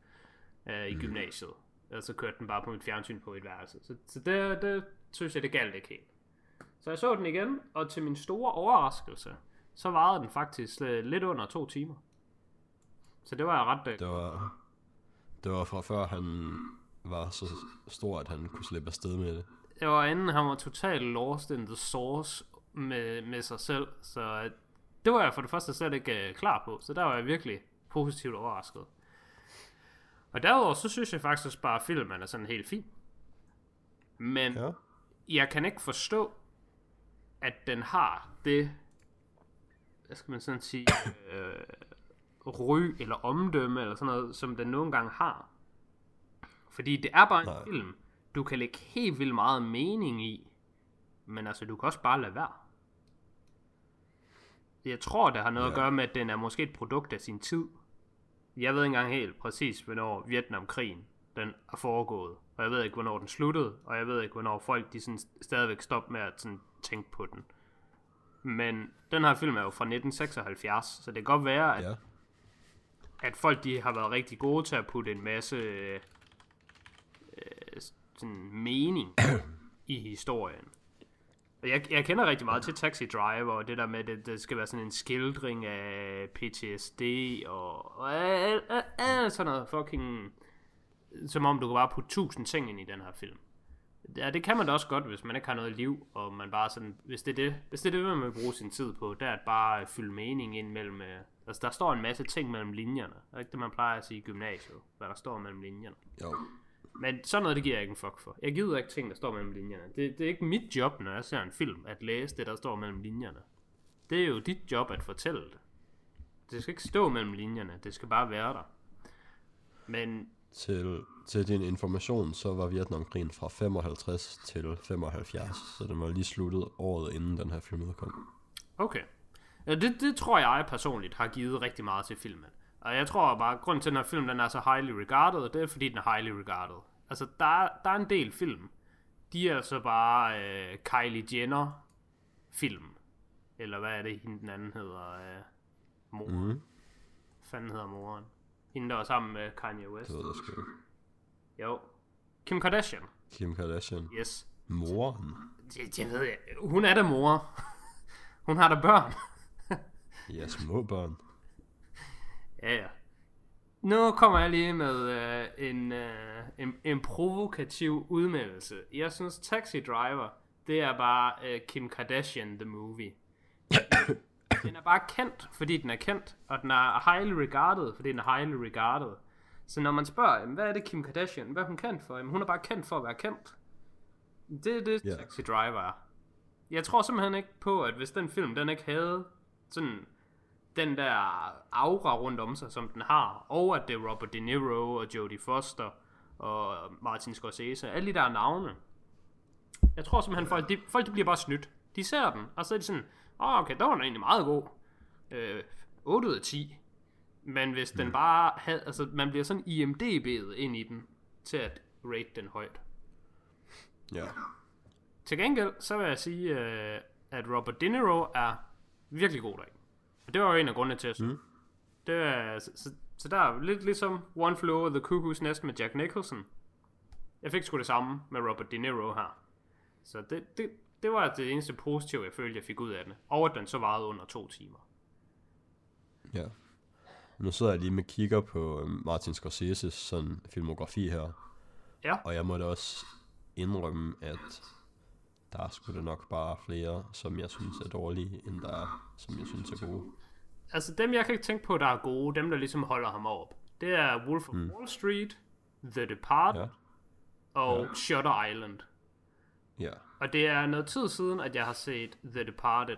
uh, i gymnasiet. Og så kørte den bare på mit fjernsyn på et værelse. Så, så det, det synes jeg, det galt ikke helt. Så jeg så den igen, og til min store overraskelse, så varede den faktisk øh, lidt under to timer. Så det var jeg ret... øh, Det var, det var fra før han var så stor, at han kunne slippe afsted med det. Det var inden han var totalt lost in the source med, med sig selv. Så øh, det var jeg for det første slet ikke klar på. Så der var jeg virkelig positivt overrasket. Og derudover, så synes jeg faktisk også bare, at filmen er sådan helt fin. Men Ja. jeg kan ikke forstå, at den har det, hvad skal man sådan sige, øh, ry eller omdømme eller sådan noget, som den nogle gange har. Fordi det er bare en Nej. film, du kan lægge helt vildt meget mening i, men altså, du kan også bare lade være. Jeg tror, det har noget ja. at gøre med, at den er måske et produkt af sin tid. Jeg ved ikke engang helt præcis, hvornår Vietnamkrigen den er foregået. Og jeg ved ikke, hvornår den sluttede, og jeg ved ikke, hvornår folk de sådan stadigvæk stopper med at sådan tænke på den. Men den her film er jo fra 1976, så det kan godt være, at, Ja. at folk de har været rigtig gode til at putte en masse øh, øh, sådan mening i historien. Og Jeg, jeg kender rigtig meget til Taxi Driver, og det der med, at det, det skal være sådan en skildring af PTSD, og, og alt, alt, alt sådan noget fucking... Som om du kan bare putte tusind ting ind i den her film. Ja, det kan man da også godt, hvis man ikke har noget liv, og man bare sådan, hvis det er det, hvis det er det, man vil bruge sin tid på, det er at bare fylde mening ind mellem, øh, altså der står en masse ting mellem linjerne, det er ikke det, man plejer at sige i gymnasiet, hvad der står mellem linjerne. Jo. Men sådan noget, det giver jeg ikke en fuck for. Jeg gider ikke ting, der står mellem linjerne. Det, det er ikke mit job, når jeg ser en film, at læse det, der står mellem linjerne. Det er jo dit job at fortælle det. Det skal ikke stå mellem linjerne, det skal bare være der. Men Til, til din information, så var Vietnamkrigen fra 55 til 75, så den var lige sluttet året inden den her film udkom. Okay. Ja, det, det tror jeg personligt har givet rigtig meget til filmen. Og jeg tror bare, at grunden til, at den her film den er så highly regarded, det er fordi, den er highly regarded. Altså, der, er- der er en del film. De er altså bare øh, Kylie Jenner film. Eller hvad er det, hende den anden hedder? Øh, mor. Mm. Mm, fanden hedder moren? Hende, der var sammen med Kanye West. det ved jeg sgu ikke. Jo. Kim Kardashian. Kim Kardashian. Yes. Moren. Det, det ved jeg. Hun er da mor. Hun har da børn. Ja, små børn. Ja, ja. Nu kommer jeg lige med øh, en, øh, en, en provokativ udmeldelse. Jeg synes Taxi Driver, det er bare øh, Kim Kardashian the movie. den er bare kendt, fordi den er kendt, og den er highly regarded, fordi den er highly regarded. Så når man spørger, hvad er det Kim Kardashian, hvad er hun kendt for? Jamen, hun er bare kendt for at være kendt. Det er det, Ja. Taxi Driver er. Jeg tror simpelthen ikke på, at hvis den film, den ikke havde sådan den der aura rundt om sig, som den har, og at det er Robert De Niro og Jodie Foster og Martin Scorsese, alle de der navne. Jeg tror simpelthen, folk, de, folk de bliver bare snydt. De ser den, og så er de sådan, åh oh, okay, der var den egentlig meget god. Øh, 8 ud af 10. Men hvis den bare havde, altså man bliver sådan IMDB'et ind i den, til at rate den højt. Ja. Til gengæld, så vil jeg sige, øh, at Robert De Niro er virkelig god deri. Og det var jo en af grundene til, at mm. det er, så, så, så der er lidt ligesom One Flew Over the Cuckoo's Nest med Jack Nicholson. Jeg fik sgu det samme med Robert De Niro her. Så det, det, det var det eneste positive, jeg følte, jeg fik ud af den. Og at den så varede under to timer. Ja. Nu sidder jeg lige med kigger på øhm, Martin Scorseses sådan filmografi her. Ja. Og jeg må da også indrømme, at der er sgu da nok bare flere, som jeg synes er dårlige, end der er, som jeg synes er gode. Altså dem, jeg kan ikke tænke på, der er gode, dem der ligesom holder ham op, det er Wolf of mm. Wall Street, The Departed Ja. og Shutter Island. Ja. Og det er noget tid siden, at jeg har set The Departed.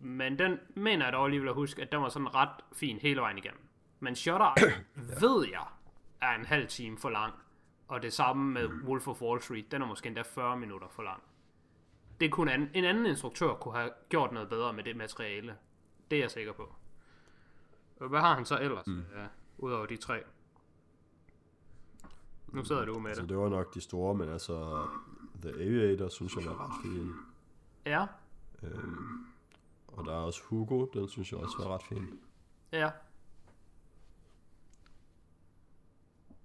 Men den mener jeg dog alligevel at huske, at den var sådan ret fin hele vejen igennem. Men Shutter Island, ved jeg, er en halv time for lang. Og det samme med Wolf of Wall Street, den er måske endda 40 minutter for lang. Det kunne en, en anden instruktør kunne have gjort noget bedre med det materiale. Det er jeg sikker på. Hvad har han så ellers, mm. ja, udover de tre? Nu sidder du med Altså, det. det var nok de store, men altså, The Aviator synes jeg var ret fin. Ja, Øhm, og der er også Hugo, den synes jeg også var ret fin. ja.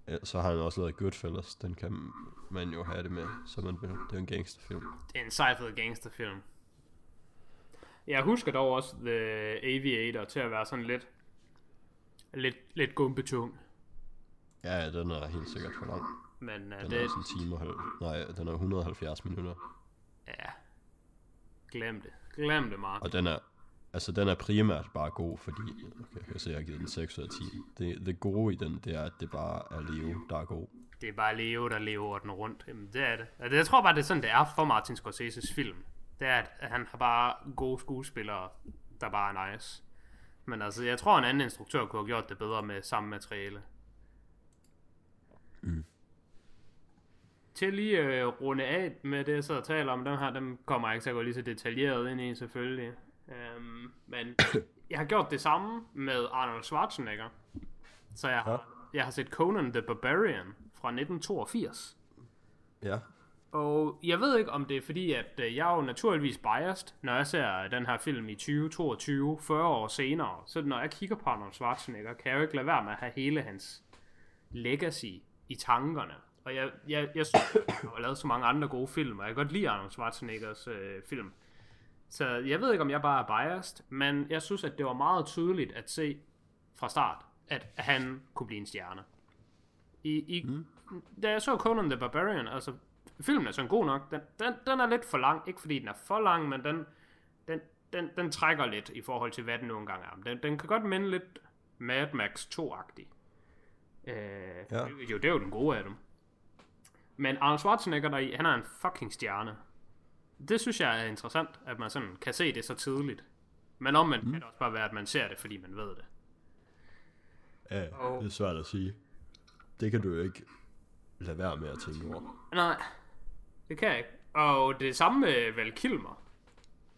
Ja, så har han også lavet Goodfellas, den kan man jo have det med, så man vil. Det er en gangsterfilm. Det er en sej fed gangsterfilm. Jeg husker dog også The Aviator til at være sådan lidt lidt, lidt gumpetung. Ja, ja, den er helt sikkert for lang. Men uh, Den det, er også en time og halv... Nej, den er 170 minutter. ja, glem det. Glem det, Mark. Og den er... Altså, den er primært bare god, fordi... Okay, jeg kan se, jeg har givet den 6 ud af 10. Det, det gode i den, det er, at det bare er Leo, der er god. Det er bare Leo, der lever den rundt. Jamen, det er det. Altså, jeg tror bare, det er sådan, det er for Martin Scorseses film. Det er, at han har bare gode skuespillere, der bare er nice. Men altså, jeg tror, en anden instruktør kunne have gjort det bedre med samme materiale. Mm. Til lige øh, runde af med det, jeg sidder og taler om, dem her, dem kommer jeg ikke til at gå lige så detaljeret ind i, selvfølgelig. Øhm, men jeg har gjort det samme med Arnold Schwarzenegger. Så jeg har, jeg har set Conan the Barbarian fra 1982. Ja. Og jeg ved ikke, om det er fordi, at øh, jeg er jo naturligvis biased, når jeg ser den her film i 2022, 40 år senere. Så når jeg kigger på Arnold Schwarzenegger, kan jeg jo ikke lade være med at have hele hans legacy i tankerne. Og jeg, jeg, jeg synes, han har lavet så mange andre gode film, og jeg kan godt lide Arnold Schwarzeneggers øh, film. Så jeg ved ikke, om jeg bare er biased, men jeg synes, at det var meget tydeligt at se fra start, at han kunne blive en stjerne. I, i, mm. Da jeg så Conan the Barbarian, altså filmen er sådan god nok, den, den, den er lidt for lang, ikke fordi den er for lang, men den, den, den, den trækker lidt i forhold til, hvad den nogle gange er. Den, den kan godt minde lidt Mad Max 2-agtig. Øh, ja. Jo, det er jo den gode af dem. Men Arnold Schwarzenegger der han er en fucking stjerne. Det synes jeg er interessant, at man sådan kan se det så tidligt. Men omvendt mm. kan det også bare være, at man ser det, fordi man ved det. Ja, og... det er svært at sige. Det kan du jo ikke lade være med at tænke over. Nej, det kan jeg ikke. Og det samme med Val Kilmer.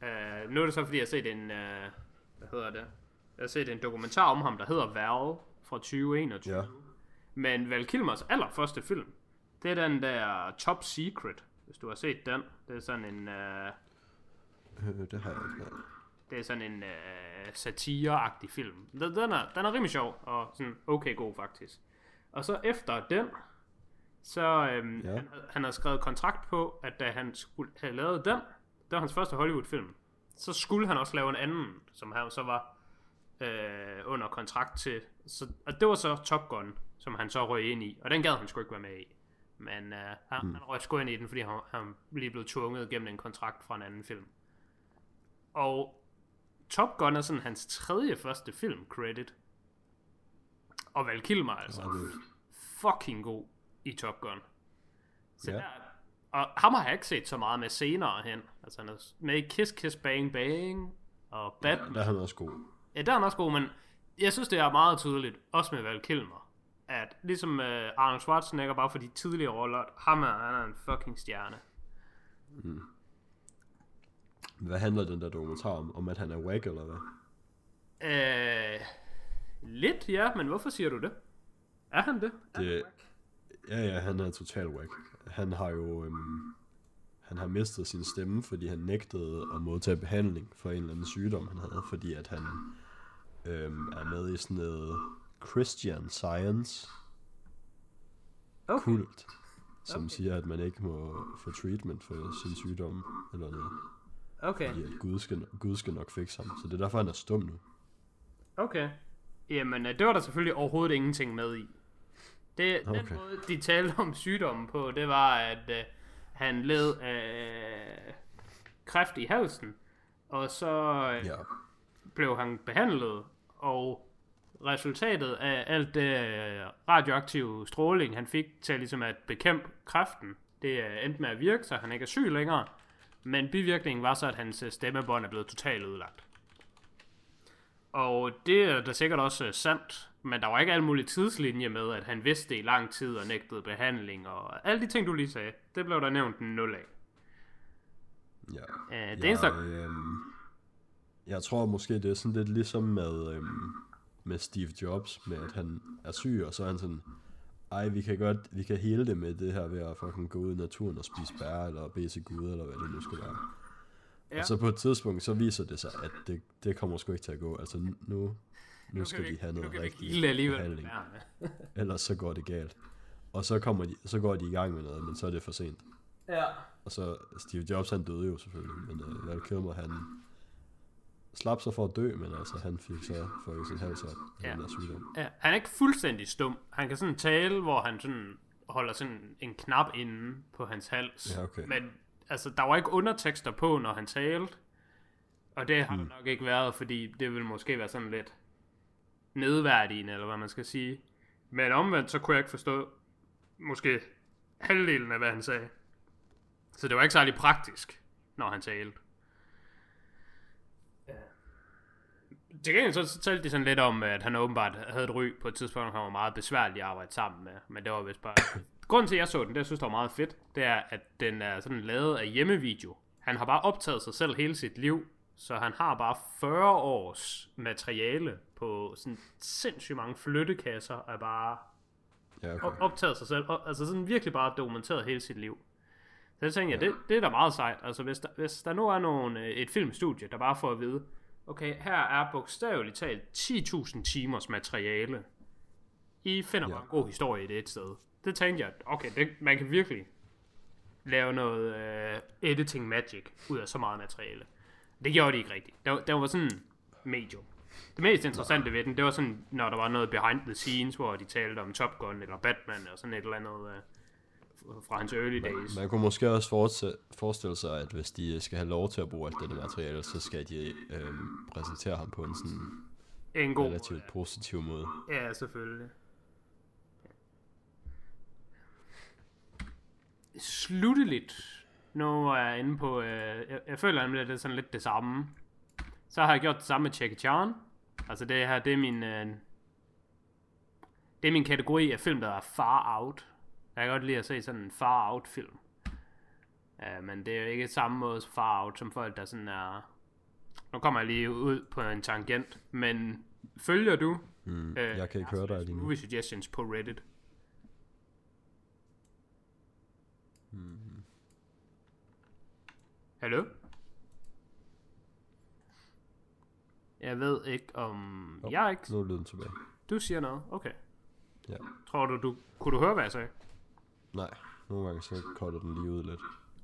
Uh, nu er det så, fordi jeg har set en, uh, hvad hedder det? Jeg har set en dokumentar om ham, der hedder Val fra 2021. Ja. Men Val Kilmers allerførste film, det er den der Top Secret, hvis du har set den. Det er sådan en... Uh, det har jeg ikke Det er sådan en uh, satire-agtig film. Den, den, er, den er rimelig sjov, og sådan okay god faktisk. Og så efter den, så øhm, ja. han, han har skrevet kontrakt på, at da han skulle have lavet den, det var hans første Hollywood-film, så skulle han også lave en anden, som han så var øh, under kontrakt til. Så, og det var så Top Gun, som han så røg ind i, og den gad han sgu ikke være med i. Men øh, han, mm. han røg sgu ind i den, fordi han, han lige blev tvunget gennem en kontrakt fra en anden film. Og Top Gun er sådan hans tredje første film credit. Og Val Kilmer altså fucking god i Top Gun. Så ja. der, og ham har jeg ikke set så meget med senere hen. Altså han er med i Kiss Kiss Bang Bang og Batman. Ja, der er han også god. Ja, der er han også god, men jeg synes, det er meget tydeligt, også med Val Kilmer, at ligesom uh, Arnold Schwarzenegger, bare for de tidligere roller, ham er, han er en fucking stjerne. Mm. Hvad handler den der dokumentar om? Om at han er wack, eller hvad? Øh, lidt, ja, men hvorfor siger du det? Er han det? det ja, ja, han er total wack. Han har jo... Øhm, han har mistet sin stemme, fordi han nægtede at modtage behandling for en eller anden sygdom, han havde, fordi at han øhm, er med i sådan noget Christian Science okay. kult, som okay. siger, at man ikke må få treatment for sin sygdom, eller noget. Okay. Fordi at Gud skal, Gud skal nok fikse ham, så det er derfor, han er stum nu. Okay. Jamen, øh, det var der selvfølgelig overhovedet ingenting med i. Det, okay. Den måde, de talte om sygdommen på, det var, at uh, han led af kræft i halsen, og så uh, ja. blev han behandlet, og resultatet af alt det radioaktive stråling, han fik til ligesom at bekæmpe kræften, det endte med at virke, så han ikke er syg længere. Men bivirkningen var så, at hans stemmebånd er blevet totalt ødelagt. Og det er da sikkert også sandt, men der var ikke alle mulige tidslinje med, at han vidste i lang tid og nægtede behandling, og alle de ting, du lige sagde, det blev der nævnt en nul af. Ja. Uh, det ja, eneste, øhm, jeg tror måske, det er sådan lidt ligesom med, øhm, med Steve Jobs, med at han er syg, og så er han sådan, ej, vi kan godt, vi kan hele det med det her ved at fucking gå ud i naturen og spise bær, eller bede til Gud, eller hvad det nu skal være. Ja. Og så på et tidspunkt, så viser det sig, at det, det kommer sgu ikke til at gå. Altså nu, nu skal vi have noget rigtig behandling. Ellers så går det galt. Og så, kommer de, så går de i gang med noget, men så er det for sent. Ja. Og så Steve Jobs, han døde jo selvfølgelig, men uh, Val Kilmer, han slap sig for at dø, men altså han fik så for sin hals op ja. den der sygdom. Ja, han er ikke fuldstændig stum. Han kan sådan tale, hvor han sådan holder sådan en knap inde på hans hals. Ja, okay. Men altså, der var ikke undertekster på, når han talte. Og det har hmm. der nok ikke været, fordi det vil måske være sådan lidt nedværdigende, eller hvad man skal sige. Men omvendt, så kunne jeg ikke forstå måske halvdelen af, hvad han sagde. Så det var ikke særlig praktisk, når han talte. Til gengæld så, talte de sådan lidt om, at han åbenbart havde et ryg på et tidspunkt, og han var meget besværlig at arbejde sammen med. Men det var vist bare... Grunden til, at jeg så den, det jeg synes, det var meget fedt, det er, at den er sådan lavet af hjemmevideo. Han har bare optaget sig selv hele sit liv, så han har bare 40 års materiale på sådan sindssygt mange flyttekasser af bare Ja, okay. optaget sig selv, og, altså sådan virkelig bare dokumenteret hele sit liv. Så jeg tænker, ja. det, det er da meget sejt. Altså hvis der, hvis der nu er nogen, øh, et filmstudie, der bare får at vide, okay, her er bogstaveligt talt 10.000 timers materiale. I finder Ja. bare en god historie i det et sted. Det tænkte jeg, okay, det, man kan virkelig lave noget øh, editing magic ud af så meget materiale. Det gjorde de ikke rigtigt. Det var, det var sådan medium. Det mest interessante ved den, det var sådan, når der var noget behind the scenes, hvor de talte om Top Gun eller Batman og sådan et eller andet øh, fra hans early days. Man kunne måske også forestille, sig, at hvis de skal have lov til at bruge alt dette materiale, så skal de øhm, præsentere ham på en sådan En god relativt positiv måde. Ja, selvfølgelig. Slutteligt. Nu er jeg inde på... Øh, jeg, jeg føler nemlig, at det er sådan lidt det samme. Så har jeg gjort det samme med Jackie Chan. Altså det her, det er min... Øh, det er min kategori af film, der er far out. Jeg kan godt lide at se sådan en far out film. Ja, men det er jo ikke samme måde far out, som folk, der sådan er... Nu kommer jeg lige ud på en tangent, men følger du Mm. Øh, Jeg kan ikke høre dig lige nu. Movie suggestions på Reddit. Hmm. Hallo? Jeg ved ikke om... Jo. Jeg er ikke... Nu er lyden tilbage. Du siger noget. Okay. Ja. Tror du, du... Kunne du høre, hvad jeg sagde? Nej, nogle gange så cutter den lige ud lidt.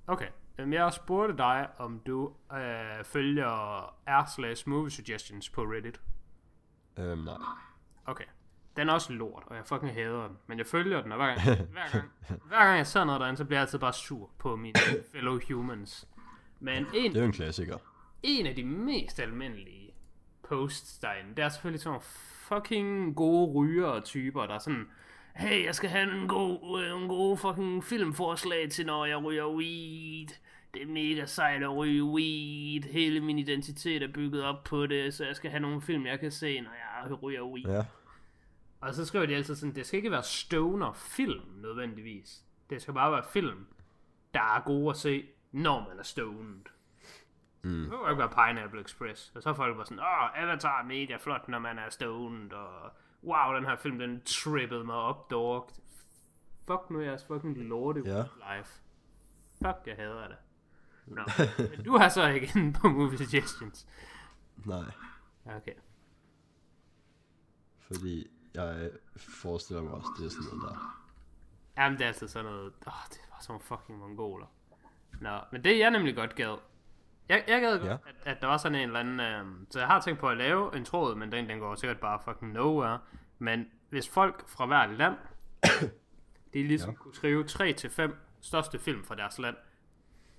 Okay. Jamen, jeg spurgte dig, om du øh, følger r slash movie suggestions på Reddit. Øhm, nej. Okay. Den er også lort, og jeg fucking hader den. Men jeg følger den, og hver gang, hver gang, hver gang jeg ser noget derinde, så bliver jeg altid bare sur på mine fellow humans. Men en, Det er jo en klassiker. en af de mest almindelige posts derinde, det er selvfølgelig sådan nogle fucking gode ryger typer, der er sådan, hey, jeg skal have en god, øh, en god fucking filmforslag til, når jeg ryger weed. Det er mega sejt at ryge weed. Hele min identitet er bygget op på det, så jeg skal have nogle film, jeg kan se, når jeg ryger weed. Ja. Og så skriver de altid sådan, det skal ikke være stoner film nødvendigvis. Det skal bare være film, der er gode at se, når man er stoned. Mm. Det kan ikke være Pineapple Express. Og så er folk bare sådan, åh, Avatar er mega flot, når man er stoned, og wow, den her film, den trippede mig op, dog. Fuck nu jeres fucking lorte Ja. life. Fuck, jeg hader det. Nå, men du har så ikke inde på Movie Suggestions. Nej. Okay. Fordi jeg forestiller mig også, det er sådan noget der. Jamen, det er altid sådan noget... Åh, det var sådan fucking mongoler. Nå, men det jeg nemlig godt gad... Jeg, jeg gad godt, Ja. at, at, der var sådan en eller anden... Øhm, så jeg har tænkt på at lave en tråd, men den, den går sikkert bare fucking nowhere. Men hvis folk fra hvert land, de ligesom Ja. kunne skrive 3-5 største film fra deres land.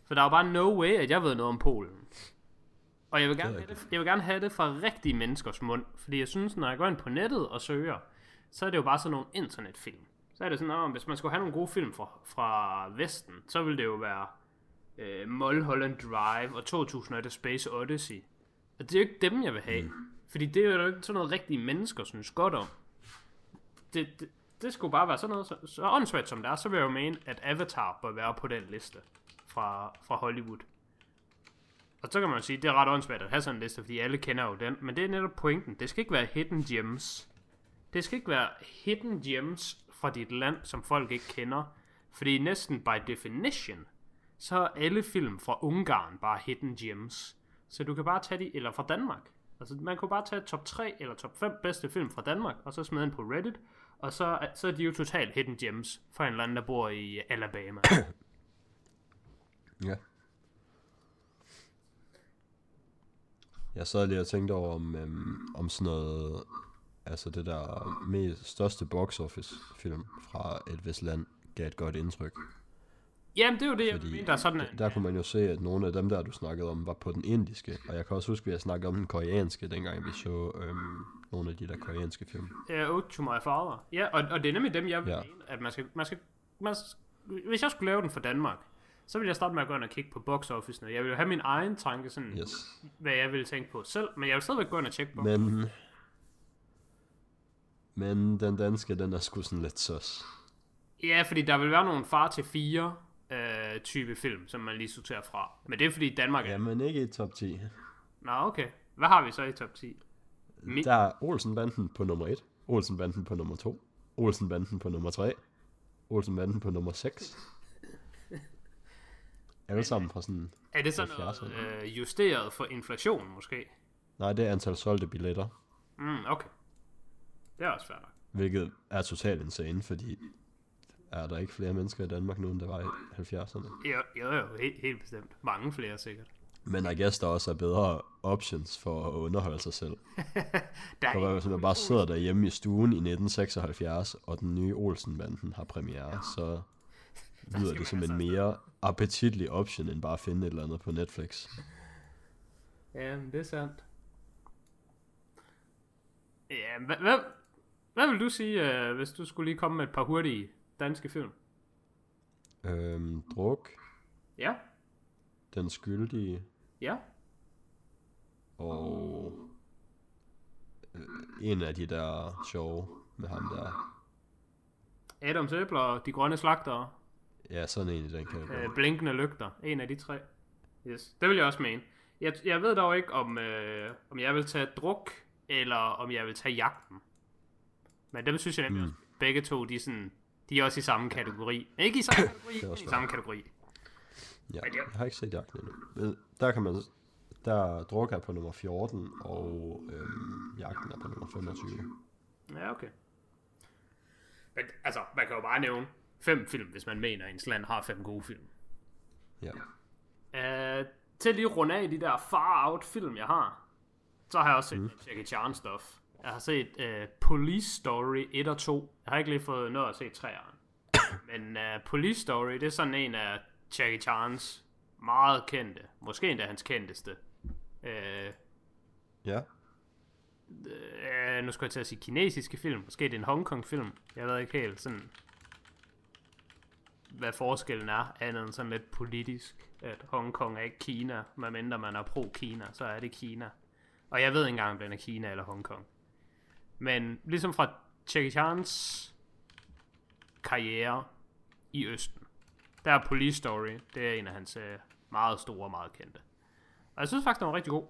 For der er jo bare no way, at jeg ved noget om Polen. Og jeg vil, gerne er have det, jeg vil gerne have det fra rigtige menneskers mund. Fordi jeg synes, når jeg går ind på nettet og søger, så er det jo bare sådan nogle internetfilm. Så er det sådan, at hvis man skulle have nogle gode film fra, fra Vesten, så ville det jo være øh, Mulholland Drive og 2001 Space Odyssey. Og det er jo ikke dem, jeg vil have. Mm. Fordi det er jo ikke sådan noget rigtige mennesker synes godt om. Det, det, det skulle bare være sådan noget, så, så åndssvagt som det er, så vil jeg jo mene, at Avatar bør være på den liste fra, fra Hollywood. Og så kan man jo sige, det er ret åndssvagt at have sådan en liste, fordi alle kender jo den. Men det er netop pointen. Det skal ikke være hidden gems. Det skal ikke være hidden gems fra dit land, som folk ikke kender. Fordi næsten by definition, så er alle film fra Ungarn bare hidden gems. Så du kan bare tage de, eller fra Danmark. Altså man kunne bare tage top 3 eller top 5 bedste film fra Danmark, og så smide den på Reddit. Og så, så er de jo totalt hidden gems for en eller anden, der bor i Alabama. Ja. Jeg sad lige og tænkte over, om, øhm, om sådan noget, altså det der mest største box office film fra et vist land, gav et godt indtryk. Jamen det er jo det, jeg Fordi mener, der er sådan en... Der kunne man jo se, at nogle af dem der, du snakkede om, var på den indiske. Og jeg kan også huske, at vi har snakket om den koreanske, dengang vi så øhm, nogle af de der koreanske film. Ja, Ode to my father. Ja, og, og det er nemlig dem, jeg vil Ja. ja. mene, at man skal, man skal, man skal, hvis jeg skulle lave den for Danmark, så ville jeg starte med at gå ind og kigge på box office. Jeg ville jo have min egen tanke, sådan, Yes. hvad jeg ville tænke på selv, men jeg vil stadigvæk gå ind og tjekke på. Men... Men den danske, den er sgu sådan lidt søs. Ja, fordi der vil være nogle far til fire øh, type film, som man lige sorterer fra. Men det er fordi Danmark er... Jamen ikke i top 10. Nå, okay. Hvad har vi så i top 10? Mi- Der er Olsenbanden på nummer 1, Olsenbanden på nummer 2, Olsenbanden på nummer 3. Olsenbanden på nummer 6. Alle sammen fra sådan... Er det sådan noget 70'erne. øh, justeret for inflation, måske? Nej, det er antal solgte billetter. Mm, okay. Det er også fair nok. Hvilket er totalt insane, fordi er der ikke flere mennesker i Danmark nu, end der var i 70'erne. Jo, jo, jo helt, helt bestemt. Mange flere sikkert. Men I guess der også er bedre options for at underholde sig selv. Der For hvis man bare sidder derhjemme i stuen i 1976, og den nye Olsenbanden har premiere, så lyder det som man en mere appetitlig option, end bare at finde et eller andet på Netflix. Ja, men det er sandt. Ja, hvad, hvad, hvad vil du sige, øh, hvis du skulle lige komme med et par hurtige danske film? Øhm, druk, Ja, Den Skyldige, ja. og øh, en af de der sjove med ham der. Adams Æbler og De Grønne Slagtere. Ja, sådan en i den kategori. Øh, blinkende lygter. En af de tre. Yes, det vil jeg også mene. Jeg, jeg ved dog ikke, om, øh, om jeg vil tage druk, eller om jeg vil tage jagten. Men dem synes jeg nemlig Mm. også, begge to, de er, sådan, de er også i samme kategori. Ikke i samme kategori, er men i samme kategori. Ja, jeg har ikke set jagten endnu. Men der kan man, der druk er på nummer 14, og øhm, jagten er på nummer 25. Ja, okay. Men altså, man kan jo bare nævne fem film, hvis man mener, at ens land har fem gode film. Ja. Uh, til lige at runde af de der far out film, jeg har, så har jeg også set mm. Jackie Chan stuff. Jeg har set uh, Police Story 1 og 2. Jeg har ikke lige fået noget at se træeren. Men uh, Police Story, det er sådan en af Jackie Chans meget kendte, måske endda hans kendteste. Uh, Ja. øh, nu skulle jeg til at sige kinesiske film. Måske det er en Hongkong film. Jeg ved ikke helt sådan, hvad forskellen er, andet end sådan lidt politisk. At Hongkong er ikke Kina, medmindre man er pro-Kina, så er det Kina. Og jeg ved ikke engang, om den er Kina eller Hongkong. Men ligesom fra Jackie Chans karriere i Østen, der er Police Story, det er en af hans øh, meget store og meget kendte. Og jeg synes faktisk, den var rigtig god.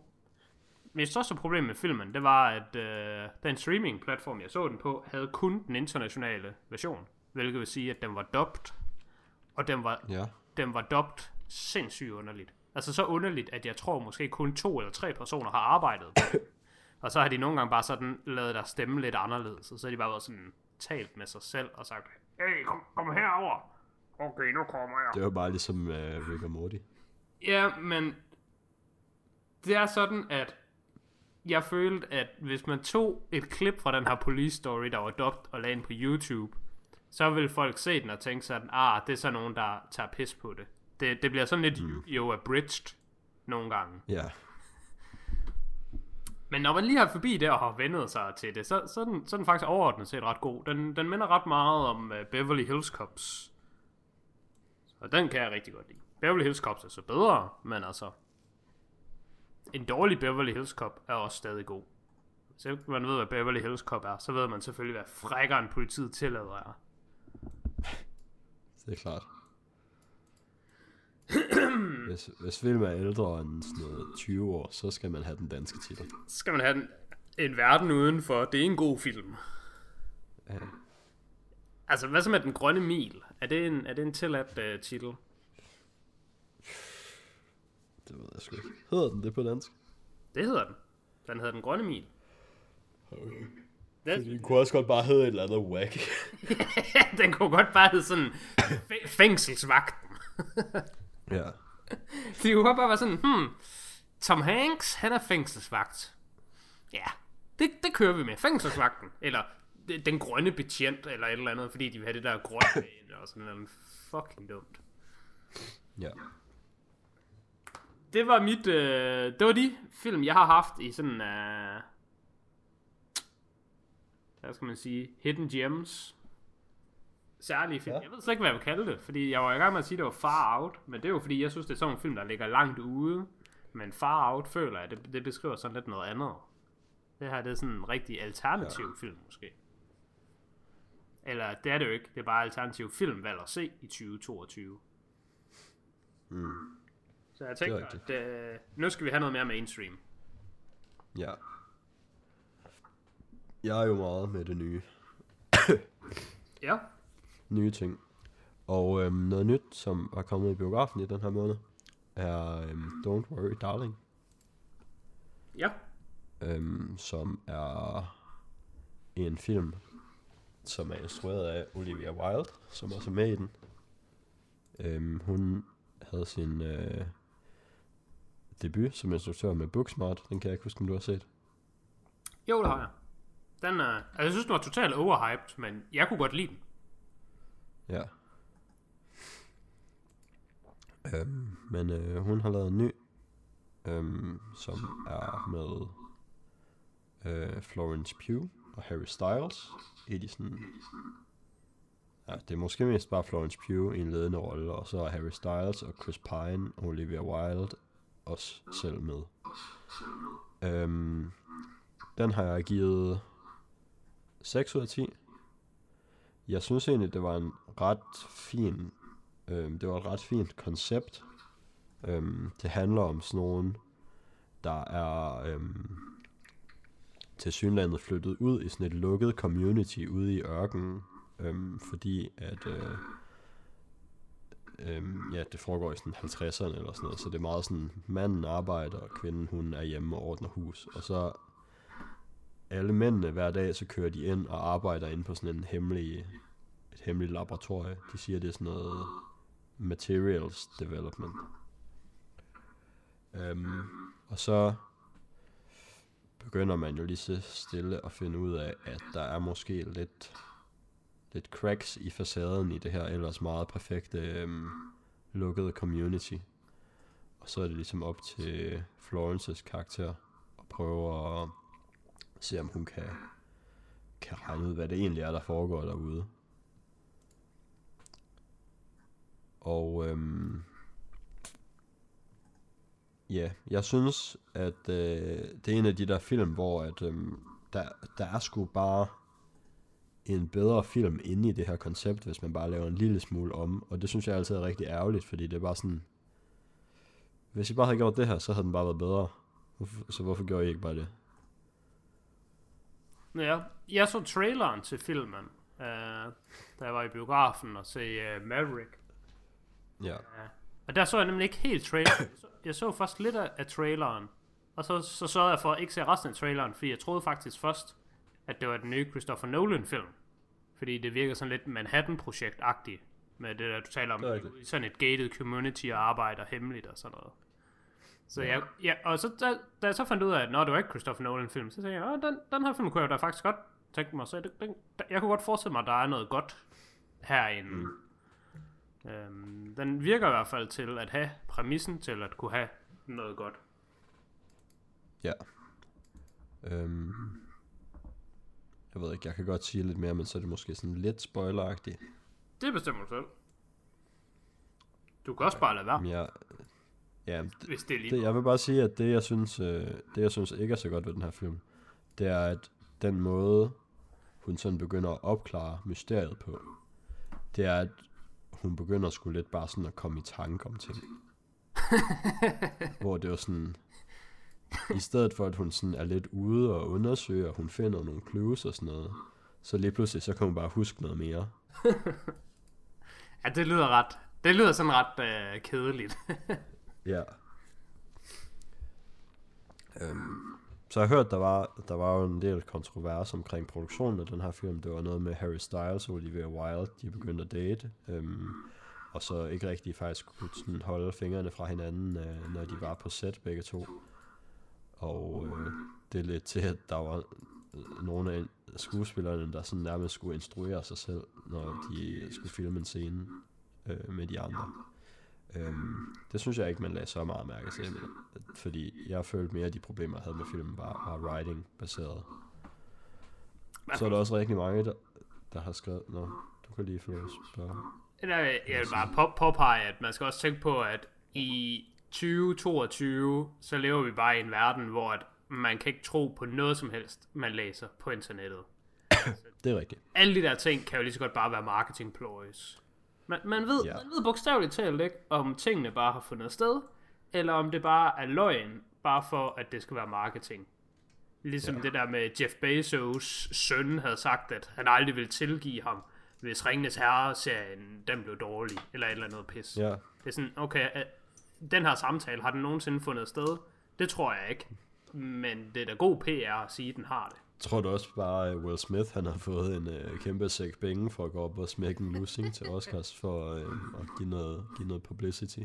Mit største problem med filmen, det var, at øh, den streaming-platform, jeg så den på, havde kun den internationale version. Hvilket vil sige, at den var dubbed. Og den var, Ja. den var dubbed sindssygt underligt. Altså så underligt, at jeg tror måske kun to eller tre personer har arbejdet. Og så har de nogle gange bare sådan lavet deres stemme lidt anderledes. Og så har de bare været sådan talt med sig selv og sagt, hey, kom, kom herover. Okay, nu kommer jeg. Det var bare ligesom uh, Rick og Morty. Ja, men det er sådan, at jeg følte, at hvis man tog et klip fra den her police story, der var dubbed og lagde den på YouTube, så ville folk se den og tænke sådan, ah, det er så nogen, der tager pis på det. Det, det bliver sådan lidt mm. jo abridged nogle gange. Ja. Men når man lige har forbi det og har vendet sig til det, så, så, er, den, så er den faktisk overordnet set ret god. Den, den minder ret meget om uh, Beverly Hills Cops. Og den kan jeg rigtig godt lide. Beverly Hills Cops er så bedre, men altså... En dårlig Beverly Hills Cop er også stadig god. Selv man ved, hvad Beverly Hills Cop er, så ved man selvfølgelig, hvad frækkeren politiet tillader er. Det er klart. hvis, hvis film er ældre end sådan noget 20 år, så skal man have den danske titel. Så skal man have den, en verden udenfor. Det er en god film. Ja. Altså, hvad så med Den Grønne Mil? Er det en, er det en tilladt uh, titel? Det ved jeg sgu ikke. Hedder den det på dansk? Det hedder den. Den hedder Den Grønne Mil. Okay. Den, Den kunne også godt bare hedde et eller andet whack. den kunne godt bare hedde sådan fæ- fængselsvagten. ja. Godt bare være sådan, hmm, Tom Hanks, han er fængselsvagt. Ja, det, det kører vi med. Fængselsvagten. Eller den grønne betjent, eller et eller andet, fordi de vil have det der grønne ind, og sådan noget fucking dumt. Ja. Det var mit, øh, det var de film, jeg har haft i sådan, øh, hvad skal man sige, hidden gems. Særlige film. Ja. Jeg ved slet ikke, hvad jeg vil kalde det, fordi jeg var i gang med at sige, at det var far out, men det er jo fordi, jeg synes, det er sådan en film, der ligger langt ude. Men far out føler jeg, det, det beskriver sådan lidt noget andet. Det her, det er sådan en rigtig alternativ ja. film, måske. Eller det er det jo ikke, det er bare alternativ filmvalg at se i 2022. Mm. Så jeg tænker, at øh, nu skal vi have noget mere mainstream. Ja. Jeg er jo meget med det nye. Ja. Nye ting. Og øhm, noget nyt, som er kommet i biografen i den her måned, er øhm, Don't Worry Darling, Ja. øhm, som er en film, som er instrueret af Olivia Wilde, som også er med i den. Øhm, hun havde sin øh, debut som instruktør med Booksmart. Den kan jeg ikke huske, om du har set. Jo, det har jeg. Den er, altså, jeg synes, den var totalt overhyped, men jeg kunne godt lide den. Ja. Øhm, men øh, hun har lavet en ny, øhm, som er med øh, Florence Pugh og Harry Styles i de sådan... Ja, det er måske mest bare Florence Pugh i en ledende rolle, og så er Harry Styles og Chris Pine og Olivia Wilde også selv med. Øhm, den har jeg givet 6 ud af 10. Jeg synes egentlig, det var en ret fin, øhm, det var et ret fint koncept. Øhm, det handler om sådan nogen, der er øhm, til synlandet flyttet ud i sådan et lukket community ude i ørkenen, øhm, fordi at øh, øhm, ja, det foregår i sådan 50'erne eller sådan noget, så det er meget sådan, manden arbejder, og kvinden hun er hjemme og ordner hus, og så alle mændene hver dag, så kører de ind og arbejder ind på sådan en hemmelig, et hemmeligt laboratorie. De siger, det er sådan noget materials development. Um, og så begynder man jo lige så stille at finde ud af, at der er måske lidt, lidt cracks i facaden i det her ellers meget perfekte um, lukkede community. Og så er det ligesom op til Florences karakter at prøve at se om hun kan, kan regne ud, hvad det egentlig er, der foregår derude. Og øhm, ja, jeg synes, at øh, det er en af de der film, hvor at, øhm, der, der er sgu bare en bedre film inde i det her koncept, hvis man bare laver en lille smule om. Og det synes jeg altid er rigtig ærgerligt, fordi det er bare sådan, hvis I bare havde gjort det her, så havde den bare været bedre. Så hvorfor gjorde I ikke bare det? Ja, jeg så traileren til filmen, uh, da jeg var i biografen og se uh, Maverick. Ja. Ja. Og der så jeg nemlig ikke helt traileren. Jeg så, først lidt af, af traileren. Og så, så sørgede jeg for at ikke se resten af traileren, fordi jeg troede faktisk først, at det var den nye Christopher Nolan-film. Fordi det virker sådan lidt Manhattan-projekt-agtigt. Med det der, du taler om, Det er i sådan et gated community og arbejder hemmeligt og sådan noget. Så ja, ja og så, da, da jeg så fandt ud af, at når det var ikke Christopher Nolan-film, så tænkte jeg, at den, den her film kunne jeg da faktisk godt tænke mig. Så den, den, jeg kunne godt forestille mig, at der er noget godt herinde. Mm. Øhm, den virker i hvert fald til at have præmissen til at kunne have noget godt. Ja. Øhm, jeg ved ikke, jeg kan godt sige lidt mere, men så er det måske sådan lidt spoileragtigt. Det bestemmer du selv. Du kan også bare lade være, jeg, ja, det, hvis det er lige det, jeg vil bare sige, at det jeg, synes, øh, det, jeg synes ikke er så godt ved den her film, det er, at den måde, hun sådan begynder at opklare mysteriet på, det er, at hun begynder sgu lidt bare sådan at komme i tanke om ting. Hvor det jo sådan, i stedet for at hun sådan er lidt ude og undersøger, hun finder nogle clues og sådan noget, så lige pludselig, så kan hun bare huske noget mere. Ja, det lyder ret. Det lyder sådan ret øh, kedeligt. Ja. Øhm, så jeg hørte, hørt, der var, der var jo en del kontrovers omkring produktionen af den her film. Det var noget med Harry Styles og Olivia Wilde, de begyndte at date. Øhm, og så ikke rigtig faktisk kunne sådan holde fingrene fra hinanden, øh, når de var på set begge to. Og øh, det er lidt til, at der var nogle af skuespillerne, der sådan nærmest skulle instruere sig selv, når de skulle filme en scene øh, med de andre. Øhm, det synes jeg ikke, man lagde så meget mærke til, men, fordi jeg følte mere, at de problemer, jeg havde med filmen, var, var writing-baseret. Så er der også rigtig mange, der, der har skrevet... Nå, du kan lige få lov spørge. Jeg vil bare på, påpege, at man skal også tænke på, at i 2022, så lever vi bare i en verden, hvor at man kan ikke tro på noget som helst, man læser på internettet. Det er rigtigt. Alle de der ting kan jo lige så godt bare være marketing ploys. Man, man, ved, Ja. man ved bogstaveligt talt ikke, om tingene bare har fundet sted, eller om det bare er løgn, bare for at det skal være marketing. Ligesom ja. det der med Jeff Bezos søn havde sagt, at han aldrig ville tilgive ham, hvis Ringenes Herre-serien, den blev dårlig, eller et eller andet pis. Ja, Det er sådan, okay, øh, den her samtale, har den nogensinde fundet sted? Det tror jeg ikke. Men det er da god PR at sige, at den har det. Tror du også bare, at Will Smith han har fået en øh, kæmpe sæk penge for at gå op og smække en losing til Oscars for øh, at give noget, give noget publicity?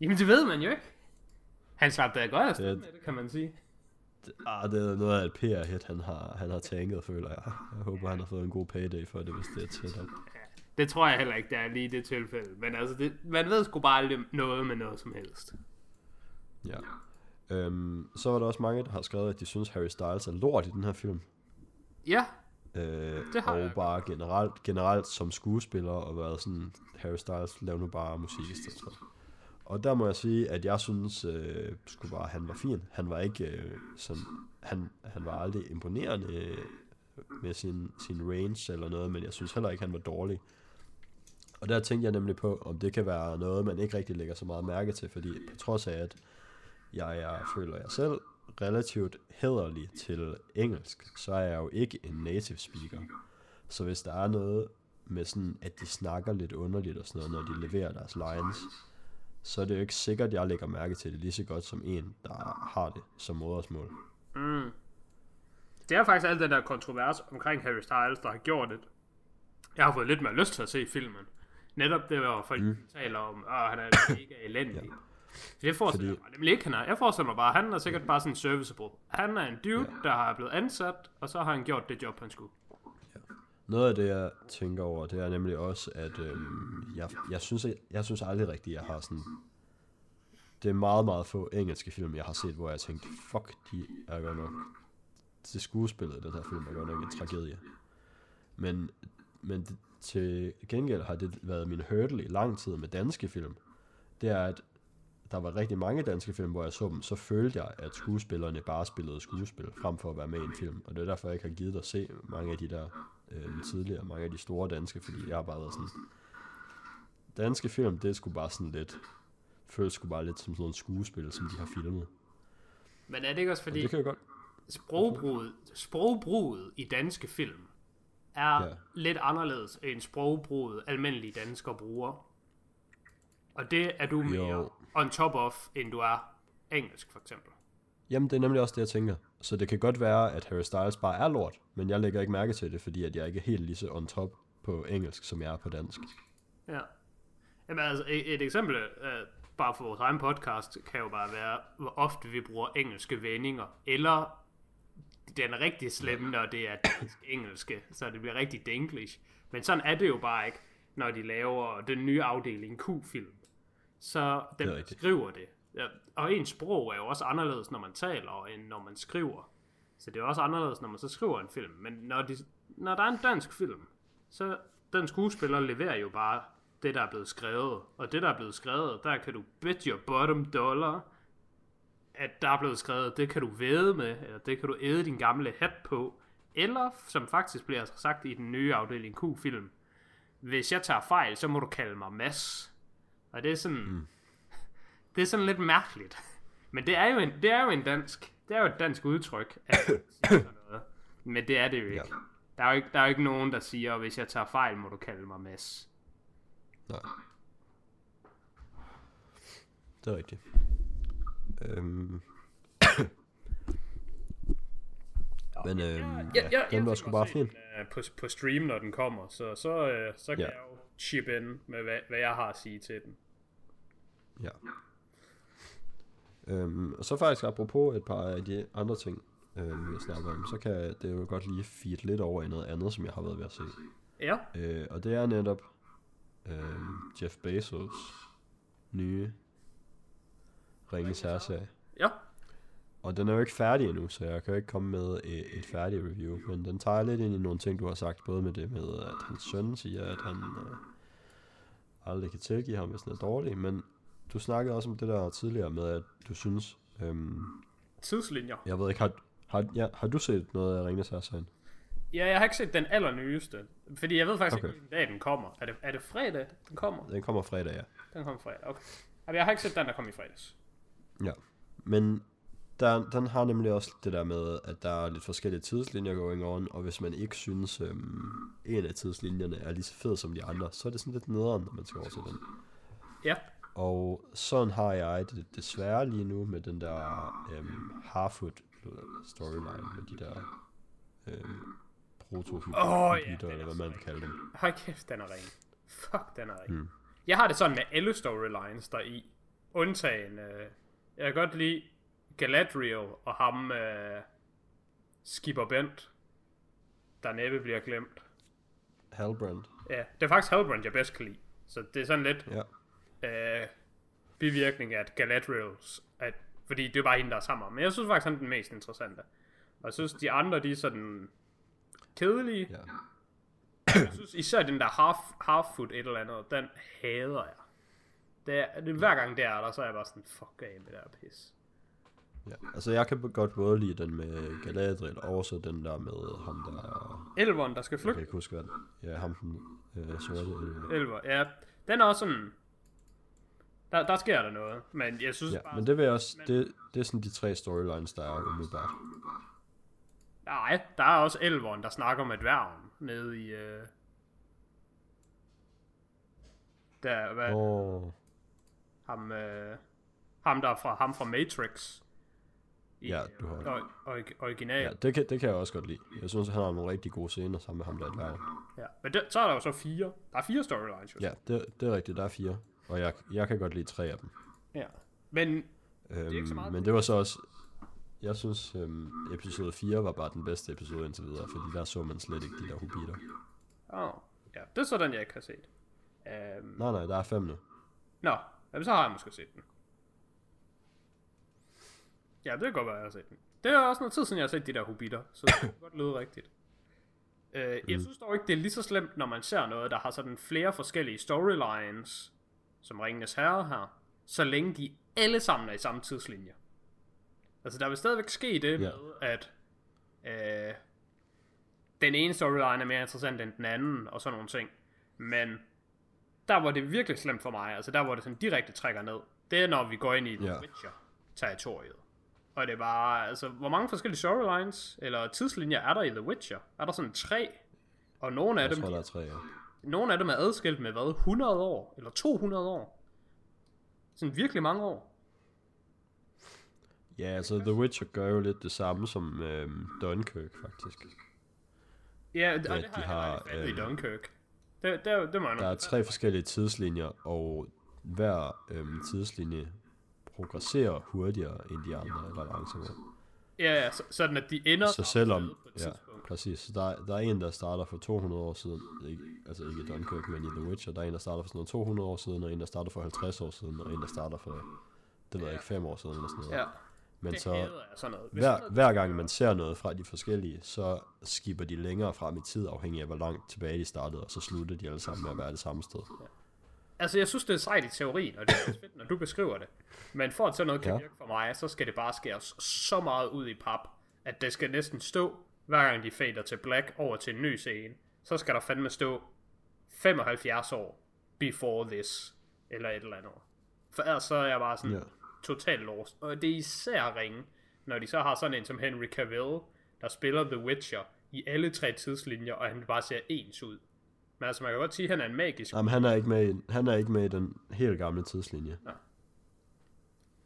Jamen, det ved man jo ikke. Han slap da godt afsted Det- med det, kan man sige. Ah, det er noget af et PR-hit, han har, han har tanket, føler jeg. Jeg håber, han har fået en god payday for det, hvis det er tæt op. Det tror jeg heller ikke, der er lige det tilfælde. Men altså, det, man ved sgu bare aldrig noget med noget som helst. Ja. Øhm, så var der også mange, der har skrevet, at de synes, Harry Styles er lort i den her film. Ja, Øh, Det har og jeg. bare generelt, generelt som skuespiller og været sådan, Harry Styles, lav nu bare musik i stedet for. Og der må jeg sige, at jeg synes øh, sgu bare, han var fin. Han var ikke øh, sådan, han, han var aldrig imponerende øh, med sin, sin range eller noget, men jeg synes heller ikke, han var dårlig. Og der tænkte jeg nemlig på, om det kan være noget, man ikke rigtig lægger så meget mærke til, fordi på trods af, at jeg er, føler jeg selv relativt hederlig til engelsk, så er jeg jo ikke en native speaker. Så hvis der er noget med sådan, at de snakker lidt underligt og sådan noget, når de leverer deres lines, så er det jo ikke sikkert, at jeg lægger mærke til det lige så godt som en, der har det som modersmål. Mm. Det er faktisk alt den der kontrovers omkring Harry Styles, der har gjort det. Jeg har fået lidt mere lyst til at se filmen. Netop det, hvor folk mm. taler om, at han er mega elendig. ja. Det forestiller Fordi- jeg mig nemlig ikke, han er. Jeg forestiller mig bare, at han er sikkert bare sådan serviceable. Han er en dude, ja. der har blevet ansat, og så har han gjort det job, han skulle. Noget af det, jeg tænker over, det er nemlig også, at øhm, jeg, jeg, synes, jeg, jeg synes aldrig rigtigt, jeg har sådan... Det er meget, meget få engelske film, jeg har set, hvor jeg tænkte, fuck, de er godt nok... Det skuespillet i den her film er godt nok en tragedie. Men, men til gengæld har det været min hurdle i lang tid med danske film. Det er, at der var rigtig mange danske film, hvor jeg så dem, så følte jeg, at skuespillerne bare spillede skuespil, frem for at være med i en film. Og det er derfor, jeg ikke har givet at se mange af de der øh, tidligere, mange af de store danske, fordi jeg har bare været sådan... Danske film, det sgu bare sådan lidt... Føles sgu bare lidt som sådan noget skuespil, som de har filmet. Men er det ikke også Og fordi, det kan jeg godt... sprogbruget, sprogbruget i danske film er ja. lidt anderledes end sprogbruget almindelige danskere bruger. Og det er du mere Jo. On top of, end du er engelsk, for eksempel. Jamen, det er nemlig også det, jeg tænker. Så det kan godt være, at Harry Styles bare er lort, men jeg lægger ikke mærke til det, fordi at jeg ikke er helt lige så on top på engelsk, som jeg er på dansk. Ja. Jamen altså, et, et eksempel, uh, bare for vores egen podcast, kan jo bare være, hvor ofte vi bruger engelske vendinger, eller den er rigtig slemme, når det er engelske, så det bliver rigtig denglish. Men sådan er det jo bare ikke, når de laver den nye afdeling Q-film. Så er den rigtigt. skriver det. Ja, og ens sprog er jo også anderledes, når man taler, end når man skriver. Så det er også anderledes, når man så skriver en film. Men når, de, når der er en dansk film, så den skuespiller leverer jo bare det, der er blevet skrevet. Og det, der er blevet skrevet, der kan du bet your bottom dollar, at der er blevet skrevet, det kan du væde med, eller det kan du æde din gamle hat på. Eller, som faktisk bliver sagt i den nye afdeling Q-film, hvis jeg tager fejl, så må du kalde mig Mads. Og det er sådan, mm. det er sådan lidt mærkeligt. Men det er jo en, det er jo en dansk, det er jo et dansk udtryk, at sige sådan noget. Men det er det jo ikke. Ja. Der er jo ikke, der er jo ikke nogen, der siger, hvis jeg tager fejl, må du kalde mig Mads. Nej. Det er rigtigt. Øhm. Men øhm, ja, den var sgu bare fin. Uh, på, på stream, når den kommer, så, så, uh, så kan Ja. jeg jo chip ind med, hvad, hvad jeg har at sige til den. Ja. Øhm, og så faktisk apropos et par af de andre ting, øhm, vi snakker om, så kan det jo godt lige feed lidt over i noget andet, som jeg har været ved at se. Ja, Øh, og det er netop øhm, Jeff Bezos nye Ringens Herreserie. ja. Og den er jo ikke færdig endnu, så jeg kan jo ikke komme med et, et færdigt review. Men den tager lidt ind i nogle ting, du har sagt. Både med det med, at hans søn siger, at han øh, aldrig kan tilgive ham, hvis den er dårlig. Men du snakkede også om det der tidligere med, at du synes... Øhm, Tidslinjer. jeg ved ikke, har, har, ja, har du set noget af Ringens Herreserien? Ja, jeg har ikke set den allernyeste. Fordi jeg ved faktisk Okay. ikke, hvilken dag den kommer. Er det, er det fredag, den kommer? Den kommer fredag, ja. Den kommer fredag, okay. Altså, jeg har ikke set den, der kom i fredags. Ja. Men der, den har nemlig også det der med, at der er lidt forskellige tidslinjer going on, og hvis man ikke synes, øhm, en af tidslinjerne er lige så fed som de andre, så er det sådan lidt nederen, når man skal over til den. Ja. Og sådan har jeg det desværre lige nu med den der øhm, Harfoot storyline med de der øhm, proto Åh, ja, eller er hvad man vil kalde dem. Hold kæft, den er ren. Fuck, den er ren. Mm. Jeg har det sådan med alle storylines der i. Undtagen, øh, jeg kan godt lide Galadriel og ham, øh, Skipper Bent, der næppe bliver glemt. Halbrand. Ja, det er faktisk Halbrand, jeg bedst kan lide. Så det er sådan lidt Ja. Øh, bivirkning af Galadriels, at, fordi det er bare hende, der er sammen. Men jeg synes faktisk, han er den mest interessante. Og jeg synes, de andre, de er sådan kedelige. ja. Jeg synes især den der half, half foot et eller andet, den hader jeg. Det er, det, hver gang det er der, så er jeg bare sådan, fuck af med det her pis. Ja, altså jeg kan godt både lide den med Galadriel, og også den der med ham der, Elveren, der skal jeg kan flygte. ikke huske hvad, ja, ham den øh, sorte, øh, Elver, ja. Den er også sådan, der, der sker der noget. Men jeg synes ja, bare, men det vil jeg også, det, det er sådan de tre storylines, der er umiddelbart. nej, der er også Elveren, der snakker med dværgen nede i, øh, der, hvad, Åh, ham, øh, ham der er fra, ham fra Matrix. I, Ja, du har- or, or, original. ja, det kan, det kan jeg også godt lide. Jeg synes, han har nogle rigtig gode scener sammen med ham der dværg. Ja, men det, så er der jo så fire. Der er fire storylines, jo. Ja, det, det er rigtigt, der er fire, og jeg, jeg kan godt lide tre af dem. ja. Men, Øhm, ikke så meget men det var så også, jeg synes, øhm, episode 4 var bare den bedste episode indtil videre, fordi der så man slet ikke de der hobitter. åh, ja, det er så den, jeg ikke har set. Um, Nej, nej, der er fem nu. nå, jamen, så har jeg måske set den. Ja, det kan godt være, jeg har set den. Det er også noget tid siden, jeg har set de der hobitter, så det kan godt lyde rigtigt. Uh, jeg synes dog ikke, det er lige så slemt, når man ser noget, der har sådan flere forskellige storylines, som Ringenes Herre har, så længe de alle sammen er i samme tidslinje. Altså, der vil stadigvæk ske det Ja. med, at øh, den ene storyline er mere interessant end den anden, og sådan nogle ting. Men der hvor det virkelig slemt for mig, altså der hvor det sådan direkte trækker ned, det er når vi går ind i The Ja. Witcher-territoriet. Og det er bare, altså, hvor mange forskellige storylines, eller tidslinjer er der i The Witcher? Er der sådan tre? Og nogle af Jeg dem, tror, der er tre, ja. Nogle af dem er adskilt med hvad? 100 år? Eller 200 år? Sådan virkelig mange år. Ja, altså The Witcher gør jo lidt det samme som øhm, Dunkirk, faktisk. Ja, det, det de har jeg har, fattet i øhm, Dunkirk. Det, det, det må jeg Der er tre forskellige tidslinjer, og hver øhm, tidslinje progresserer hurtigere end de andre, eller langsommere. Ja, ja, så, sådan at de ender Så selvom, ja. Præcis. Så der, der er en, der starter for 200 år siden, ikke, altså ikke i Dunkirk, men i The Witcher, der er en, der starter for sådan noget 200 år siden, og en, der starter for 50 år siden, og en, der starter for, det ved jeg ikke, 5 år siden, eller sådan noget. Ja, Men det så, jeg sådan noget. Hvis hver, noget- hver gang man ser noget fra de forskellige, så skipper de længere frem i tid, afhængig af hvor langt tilbage de startede, og så slutter de alle sammen med at være det samme sted. Altså, jeg synes, det er sejt i teorien, og det er fedt, når du beskriver det. Men for at sådan noget kan Ja. virke for mig, så skal det bare skæres så meget ud i pap, at det skal næsten stå, hver gang de fader til black over til en ny scene, så skal der fandme stå 75 år before this, eller et eller andet. For ellers så er jeg bare sådan ja. totalt lost. Og det er især ringe, når de så har sådan en som Henry Cavill, der spiller The Witcher i alle tre tidslinjer, og han bare ser ens ud. Men altså, man kan godt sige, at han er en magisk Jamen, han er ikke med i, han er ikke med i den helt gamle tidslinje.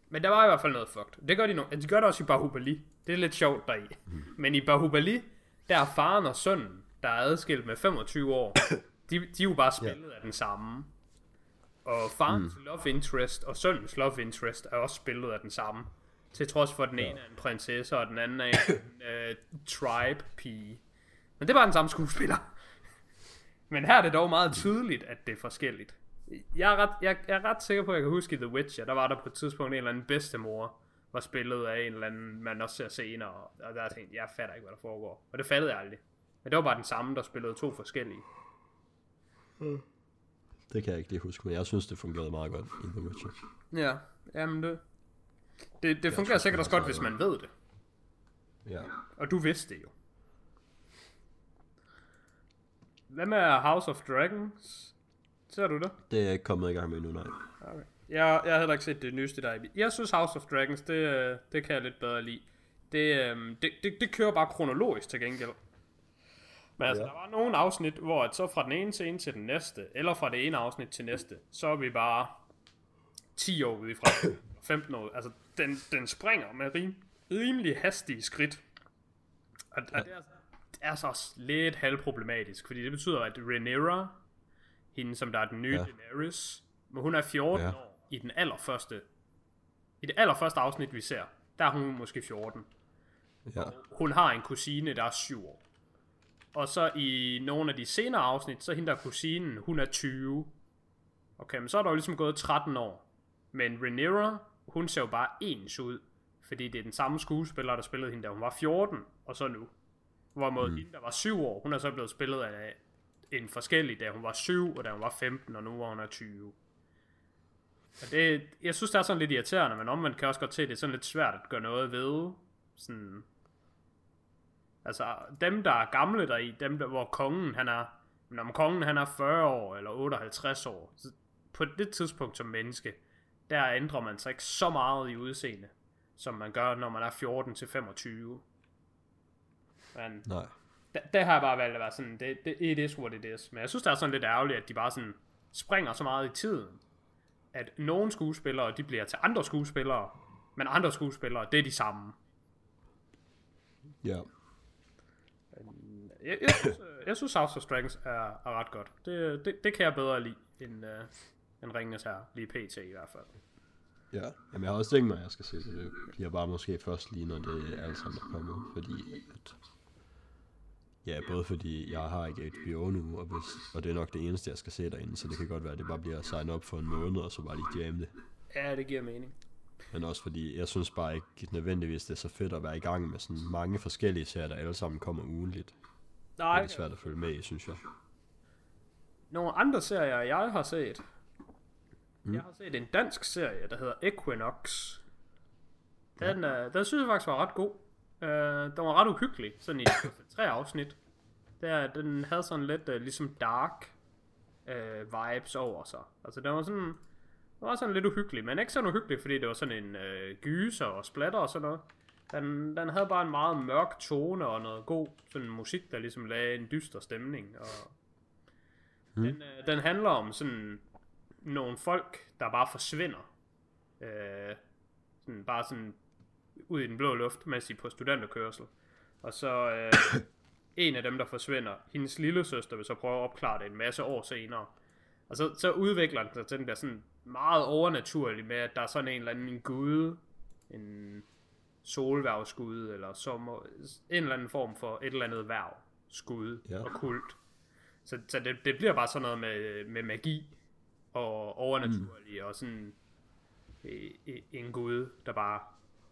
Men der var i hvert fald noget fucked. Det gør de, no- de gør det også i Bahubali. Det er lidt sjovt deri. Mm. Men i Bahubali, der er faren og sønnen, der er adskilt med 25 år. De, de er jo bare spillet af den samme. Og farens mm. love interest og sønnens love interest er også spillet af den samme. Til trods for, at den ene er en prinsesse, og den anden er en øh, tribe-pige. Men det var den samme skuespiller. Men her er det dog meget tydeligt, at det er forskelligt. Jeg er, ret, jeg, jeg er ret sikker på, at jeg kan huske i The Witcher, der var der på et tidspunkt en eller anden bedstemor, var spillet af en eller anden, man også ser senere, og der tænkte jeg, jeg fatter ikke, hvad der foregår. Og det fattede jeg aldrig. Men det var bare den samme, der spillede to forskellige. Det kan jeg ikke lige huske, men jeg synes, det fungerede meget godt i The Witcher. Ja, jamen det... Det, det fungerer synes, sikkert også godt, hvis man ved det. Ja. Og du vidste det jo. Hvad med House of Dragons? Ser du det? Det er jeg ikke kommet i gang med endnu, nej. Okay. Jeg, jeg har heller ikke set det nyeste der. Jeg synes House of Dragons, det, øh, det kan jeg lidt bedre lide. Det, øhm, det, det, det kører bare kronologisk til gengæld. Men altså, Ja. der var nogle afsnit, hvor at så fra den ene scene til den næste, eller fra det ene afsnit til næste, så er vi bare 10 år ude i fra 15 år. Altså, den, den springer med rim, rimelig hastige skridt. Og, og det, er, det er så også lidt halvproblematisk, fordi det betyder, at Rhaenyra, hende som der er den nye Ja. Daenerys, men hun er 14 Ja. ja. år i den allerførste, i det allerførste afsnit, vi ser. Der er hun måske 14 Ja. hun har en kusine, der er 7 år. Og så i nogle af de senere afsnit, så hende der kusinen, hun er 20. Okay, men så er der jo ligesom gået 13 år. Men Rhaenyra, hun ser jo bare ens ud. Fordi det er den samme skuespiller, der spillede hende, da hun var 14, og så nu. Hvorimod mm. hende, der var 7 år, hun er så blevet spillet af en forskellig, da hun var 7, og da hun var 15, og nu var hun er 20. Og det, jeg synes, det er sådan lidt irriterende, men omvendt kan jeg også godt se, at det er sådan lidt svært at gøre noget ved. Sådan, Altså, dem der er gamle der i, dem der, hvor kongen han er, men om kongen han er 40 år eller 58 år, så på det tidspunkt som menneske, der ændrer man sig ikke så meget i udseende, som man gør, når man er 14 til 25. Men Nej der, der har jeg bare valgt at være sådan, det, det, it is what it is. Men jeg synes, det er sådan lidt ærgerligt, at de bare sådan springer så meget i tiden, at nogle skuespillere, de bliver til andre skuespillere, men andre skuespillere, det er de samme. Ja. Jeg, jeg, synes, øh, jeg synes House of Dragons er, er ret godt. Det, det, det kan jeg bedre lide end, uh, end Ringenes her lige pt. i hvert fald. Ja, Jamen, jeg har også tænkt mig, at jeg skal se det. Det bliver bare måske først lige, når det alt sammen er kommet. Fordi at... Ja, både fordi jeg har ikke HBO nu, og, hvis, og det er nok det eneste, jeg skal se derinde, så det kan godt være, at det bare bliver at sign op for en måned, og så bare lige jamme det. Ja, det giver mening. Men også fordi, jeg synes bare ikke nødvendigvis, det er så fedt at være i gang med sådan mange forskellige serier, der alle sammen kommer ugenligt. Det Nej, er svært at følge med i, synes jeg. nogle andre serier, jeg har set. Mm. Jeg har set en dansk serie, der hedder Equinox. Den, ja. øh, den synes jeg faktisk var ret god. Øh, den var ret uhyggelig, sådan i tre afsnit. Der, den havde sådan lidt øh, ligesom dark øh, vibes over sig. Altså den var sådan, den var sådan lidt uhyggelig, men ikke sådan uhyggelig, fordi det var sådan en øh, gyser og splatter og sådan noget. Den, den havde bare en meget mørk tone og noget god sådan musik, der ligesom lagde en dyster stemning. Og den, øh, den handler om sådan nogle folk, der bare forsvinder. Øh, sådan bare sådan ud i den blå luft, mens de er på studenterkørsel. Og så øh, en af dem, der forsvinder, hendes lille søster vil så prøve at opklare det en masse år senere. Og så, så udvikler den sig til, den der sådan meget overnaturlig med, at der er sådan en eller anden en gud, en solværvsgud, eller sommer, en eller anden form for et eller andet værv, skud Ja. og kult. Så, så det, det bliver bare sådan noget med, med magi og overnaturlig mm. og sådan øh, en gud, der bare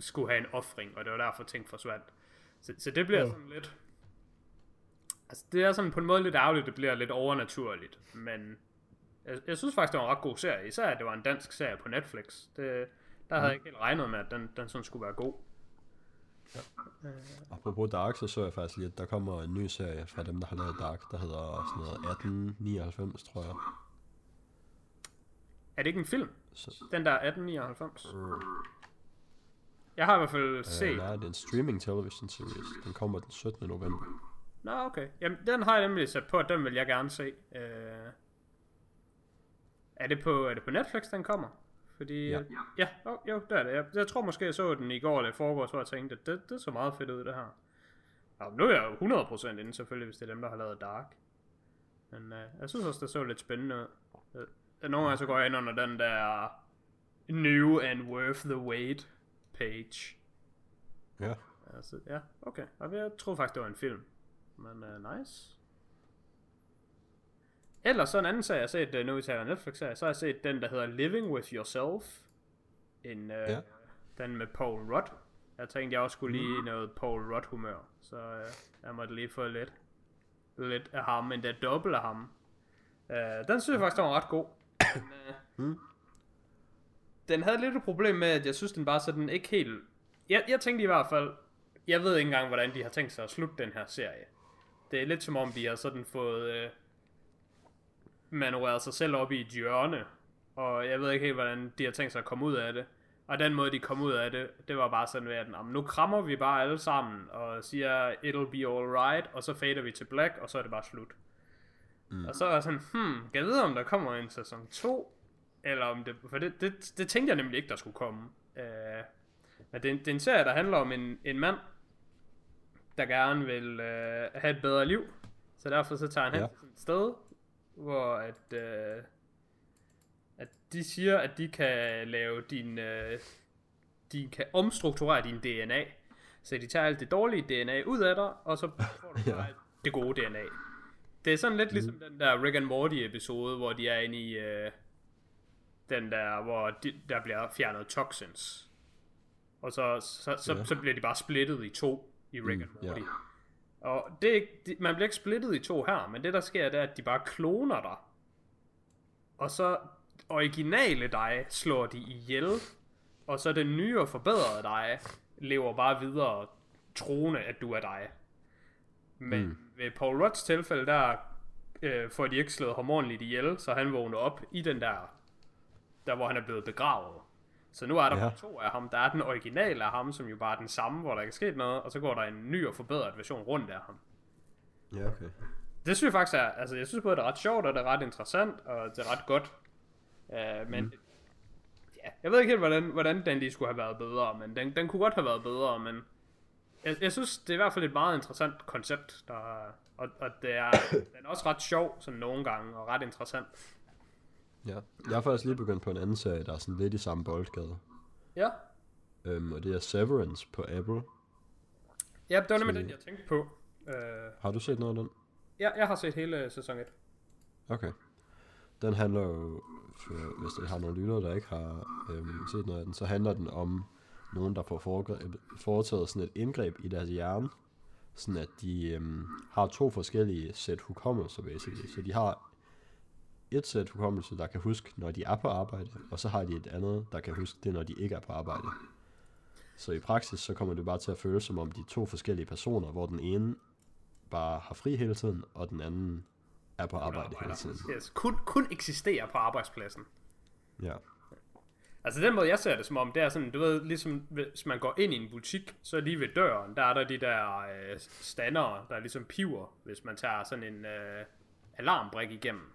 skulle have en offring, og det var derfor ting forsvandt. Så, så det bliver Ja. ja. sådan lidt... Altså, det er sådan på en måde lidt ærgerligt, det bliver lidt overnaturligt, men jeg, jeg synes faktisk, det var en ret god serie, især at det var en dansk serie på Netflix. Det, der havde jeg ikke helt regnet med, at den, den sådan skulle være god. Apropos Dark, så så jeg faktisk lige, at der kommer en ny serie fra dem, der har lavet Dark, der hedder sådan noget 1899, tror jeg. Er det ikke en film? Så, Den der 1899? Jeg har i hvert fald øh, set. nej, det er en streaming television series. Den kommer den 17. november. Nå, okay. Jamen, den har jeg nemlig sat på, at den vil jeg gerne se. Øh... Er, det på, er det på Netflix, den kommer? Fordi, Ja. ja, ja oh, jo, det er det. Jeg, jeg tror måske, jeg så den i går eller i forgårs, hvor jeg tænkte, at det, det så meget fedt ud, det her. Og nu er jeg jo 100% inde, selvfølgelig, hvis det er dem, der har lavet Dark. Men øh, jeg synes også, det så lidt spændende ud. Øh, Nogle gange så går jeg ind under den der New and Worth the Wait page. Ja. Altså, ja, okay. Og jeg troede faktisk, det var en film. Men uh, nice. Ellers så en anden serie, jeg har set, uh, nu vi taler Netflix-serie, så har jeg set den, der hedder Living With Yourself. En, uh, Ja. Den med Paul Rudd. Jeg tænkte, jeg også skulle lige i noget Paul Rudd humør. Så uh, jeg måtte lige få lidt, lidt af ham, men det er dobbelt af ham. Uh, den synes jeg faktisk, den var ret god. Men, uh, den havde lidt et problem med, at jeg synes, den bare sådan ikke helt... Jeg, jeg tænkte i hvert fald, jeg ved ikke engang, hvordan de har tænkt sig at slutte den her serie. Det er lidt som om, de har sådan fået øh, manøvreret sig selv op i et hjørne, og jeg ved ikke helt, hvordan de har tænkt sig at komme ud af det. Og den måde, de kom ud af det, det var bare sådan at "Nå, men nu krammer vi bare alle sammen, og siger, it'll be alright, og så fader vi til black, og så er det bare slut. Mm. Og så er jeg sådan, hmm, kan jeg vide, om der kommer en sæson 2, eller om det, for det, det, det tænkte jeg nemlig ikke, der skulle komme. Øh, men det, det er en serie, der handler om en, en mand, der gerne vil øh, have et bedre liv. Så derfor så tager han hen Ja. til sådan et sted, hvor at, øh, at de siger, at de kan lave din, øh, de kan omstrukturere din DNA. Så de tager alt det dårlige DNA ud af dig, og så får du Ja. det gode DNA. Det er sådan lidt ligesom den der Rick and Morty episode, hvor de er inde i øh, den der, hvor de, der bliver fjernet toxins. Og så, så, så, Ja. så bliver de bare splittet i to i Rick and ja. Morty. Og det er de, man bliver ikke splittet i to her, men det der sker, det er, at de bare kloner dig. Og så originale dig slår de ihjel, og så den nye og forbedrede dig lever bare videre troende, at du er dig. Men mm. ved Paul Rudds tilfælde, der øh, får de ikke slået ham ordentligt ihjel, så han vågner op i den der, der hvor han er blevet begravet. Så nu er der Ja. to af ham. Der er den originale af ham, som jo bare er den samme, hvor der ikke er sket noget, og så går der en ny og forbedret version rundt af ham. Ja, okay. Det synes jeg faktisk er, altså jeg synes både det er ret sjovt, og det er ret interessant, og det er ret godt. Uh, men, mm. ja, jeg ved ikke helt, hvordan, hvordan den lige skulle have været bedre, men den, den kunne godt have været bedre, men jeg, jeg synes, det er i hvert fald et meget interessant koncept, der, og, og det er, den er også ret sjov, sådan nogle gange, og ret interessant. Ja. Jeg har faktisk lige begyndt på en anden serie, der er sådan lidt i samme boldgade. Ja, Øhm, og det er Severance på Apple. ja det var nemlig den, jeg tænkte på. Uh, Har du set noget af den? ja, jeg har set hele sæson 1. Okay. Den handler jo, for, hvis der har nogle lyttere, der ikke har øhm, set noget af den, så handler den om nogen, der får foregrebet- foretaget sådan et indgreb i deres hjerne, sådan at de øhm, har to forskellige sæt hukommelse, basically. Så de har et sæt hukommelse, der kan huske, når de er på arbejde, og så har de et andet, der kan huske det, når de ikke er på arbejde. Så i praksis, så kommer det bare til at føles som om de to forskellige personer, hvor den ene bare har fri hele tiden, og den anden er på arbejde hele tiden. Yes, kun, kun eksisterer på arbejdspladsen. Ja. Altså den måde jeg ser det som om, det er sådan, du ved, ligesom hvis man går ind i en butik, så lige ved døren, der er der de der øh, standere, der ligesom piver, hvis man tager sådan en øh, alarmbrik igennem.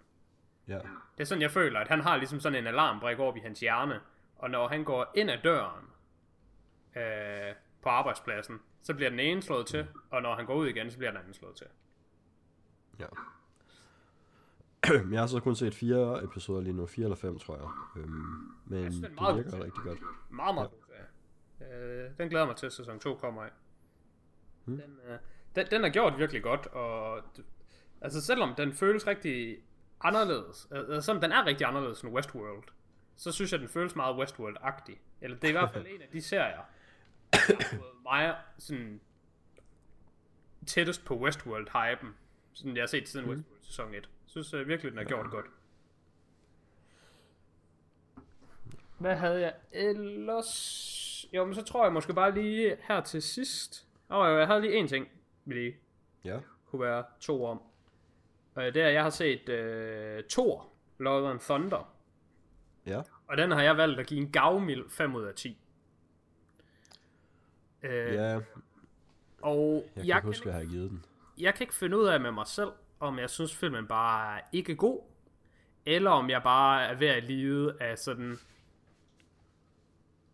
Ja. Det er sådan, jeg føler, at han har ligesom sådan en alarmbrik over i hans hjerne, og når han går ind ad døren øh, på arbejdspladsen, så bliver den ene slået til, og når han går ud igen, så bliver den anden slået til. ja. jeg har så kun set fire episoder lige nu, fire eller fem, tror jeg. Øhm, men synes, den er det meget virker god. rigtig godt. Meget, meget god serie. Øh, den glæder jeg mig til, at sæson 2 kommer af. Hmm. Den, øh, den, den er gjort virkelig godt, og altså selvom den føles rigtig anderledes, altså selvom den er rigtig anderledes end Westworld, så synes jeg, den føles meget Westworld-agtig. Eller det er i hvert fald en af de serier, der har fået mig sådan tættest på Westworld-hypen, sådan jeg har set siden Westworld sæson 1. Jeg synes uh, virkelig, den er gjort godt. Hvad havde jeg ellers? Jo, men så tror jeg måske bare lige her til sidst. Åh, oh, jeg havde lige en ting, vi lige Ja. kunne være to om. Og det er, at jeg har set uh, Thor, Love and Thunder. Ja. Og den har jeg valgt at give en gavmild 5 ud af 10. Uh, Ja, og jeg kan jeg, ikke huske, hvad jeg har givet den. jeg kan ikke finde ud af med mig selv, om jeg synes filmen bare er ikke god, eller om jeg bare er ved at lide af sådan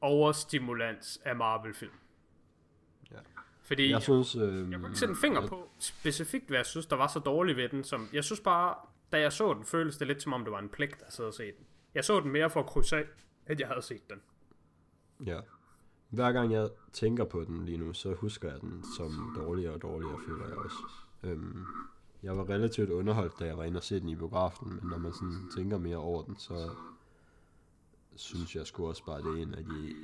overstimulans af Marvel-film. Fordi Jeg synes... Øhm, jeg kunne ikke sætte en finger på specifikt, hvad jeg synes, der var så dårligt ved den. Som, jeg synes bare, da jeg så den, føltes det lidt som om, det var en pligt at sidde og se den. Jeg så den mere for at krydse af, at jeg havde set den. Ja. Hver gang jeg tænker på den lige nu, så husker jeg den som dårligere og dårligere, føler jeg også. Øhm, jeg var relativt underholdt, da jeg var inde og se den i biografen, men når man sådan tænker mere over den, så synes jeg sgu også bare, det er en af de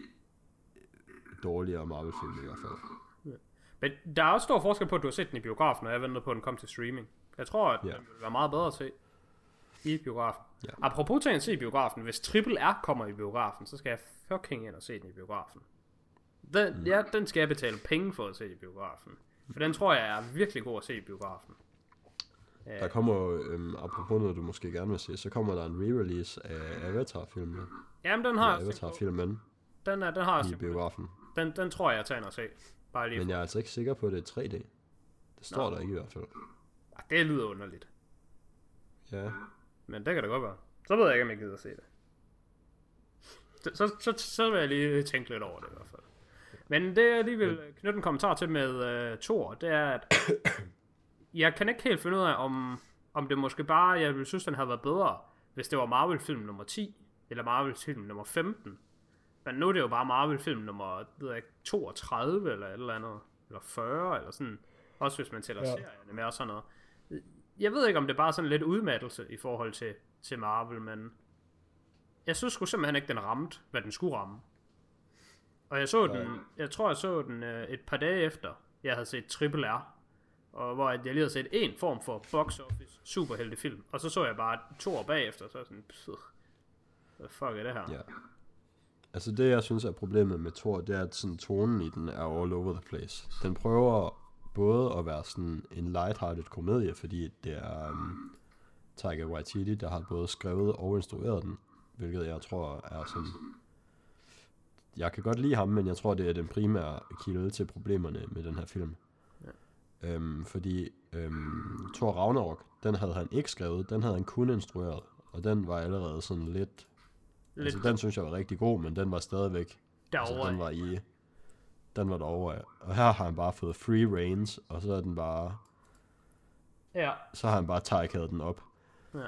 dårligere Marvel-film i hvert fald. Men der er også stor forskel på, at du har set den i biografen, og jeg ventede på, at den kom til streaming. Jeg tror, at Ja. den ville være meget bedre at se i biografen. Ja. Apropos til at se i biografen, hvis Triple R kommer i biografen, så skal jeg fucking ind og se den i biografen. Den, mm. ja, den skal jeg betale penge for at se i biografen. For den tror jeg er virkelig god at se i biografen. Der kommer jo, øhm, apropos noget, du måske gerne vil se, så kommer der en re-release af Avatar-filmen. Jamen, den har. Avatar-filmen Den, er, den har jeg i biografen. Den, den tror jeg, jeg tager ind og se. Bare lige. Men jeg er altså ikke sikker på, at det er 3D. Det står Nå. der ikke i hvert fald. Ej, det lyder underligt. Ja, Men det kan det godt være. Så ved jeg ikke, om jeg gider at se det. Så, så, så, så vil jeg lige tænke lidt over det i hvert fald. Men det jeg lige vil knytte en kommentar til med uh, Thor, det er, at jeg kan ikke helt finde ud af, om, om det måske bare, jeg ville synes, den havde været bedre, hvis det var Marvel-film nummer 10, eller Marvel-film nummer 15. Men nu er det jo bare Marvel-film nummer ved jeg ikke, 32, eller et eller andet, eller 40, eller sådan. Også hvis man tæller ja. Serierne med og sådan noget. Jeg ved ikke, om det er bare sådan lidt udmattelse i forhold til, til Marvel, men jeg synes sgu simpelthen ikke, den ramte, hvad den skulle ramme. Og jeg så den, jeg tror, jeg så den øh, et par dage efter, jeg havde set Triple R, og hvor jeg lige havde set en form for box office superheltefilm, og så så jeg bare to år bagefter, så jeg sådan, "Pff, hvad fuck er det her? ja. Altså det, jeg synes er problemet med Thor, det er, at sådan, tonen i den er all over the place. Den prøver både at være sådan en lighthearted komedie, fordi det er um, Taika Waititi, der har både skrevet og instrueret den, hvilket jeg tror er sådan... Jeg kan godt lide ham, men jeg tror, det er den primære kilde til problemerne med den her film. Ja. Øhm, fordi øhm, Thor Ragnarok, den havde han ikke skrevet, den havde han kun instrueret, og den var allerede sådan lidt... Lidt Altså, den synes jeg var rigtig god, men den var stadigvæk derovre. Altså, den var i... Den var derovre, ja. Og her har han bare fået free reigns, og så er den bare... Ja. Så har han bare tajkadet den op. Ja.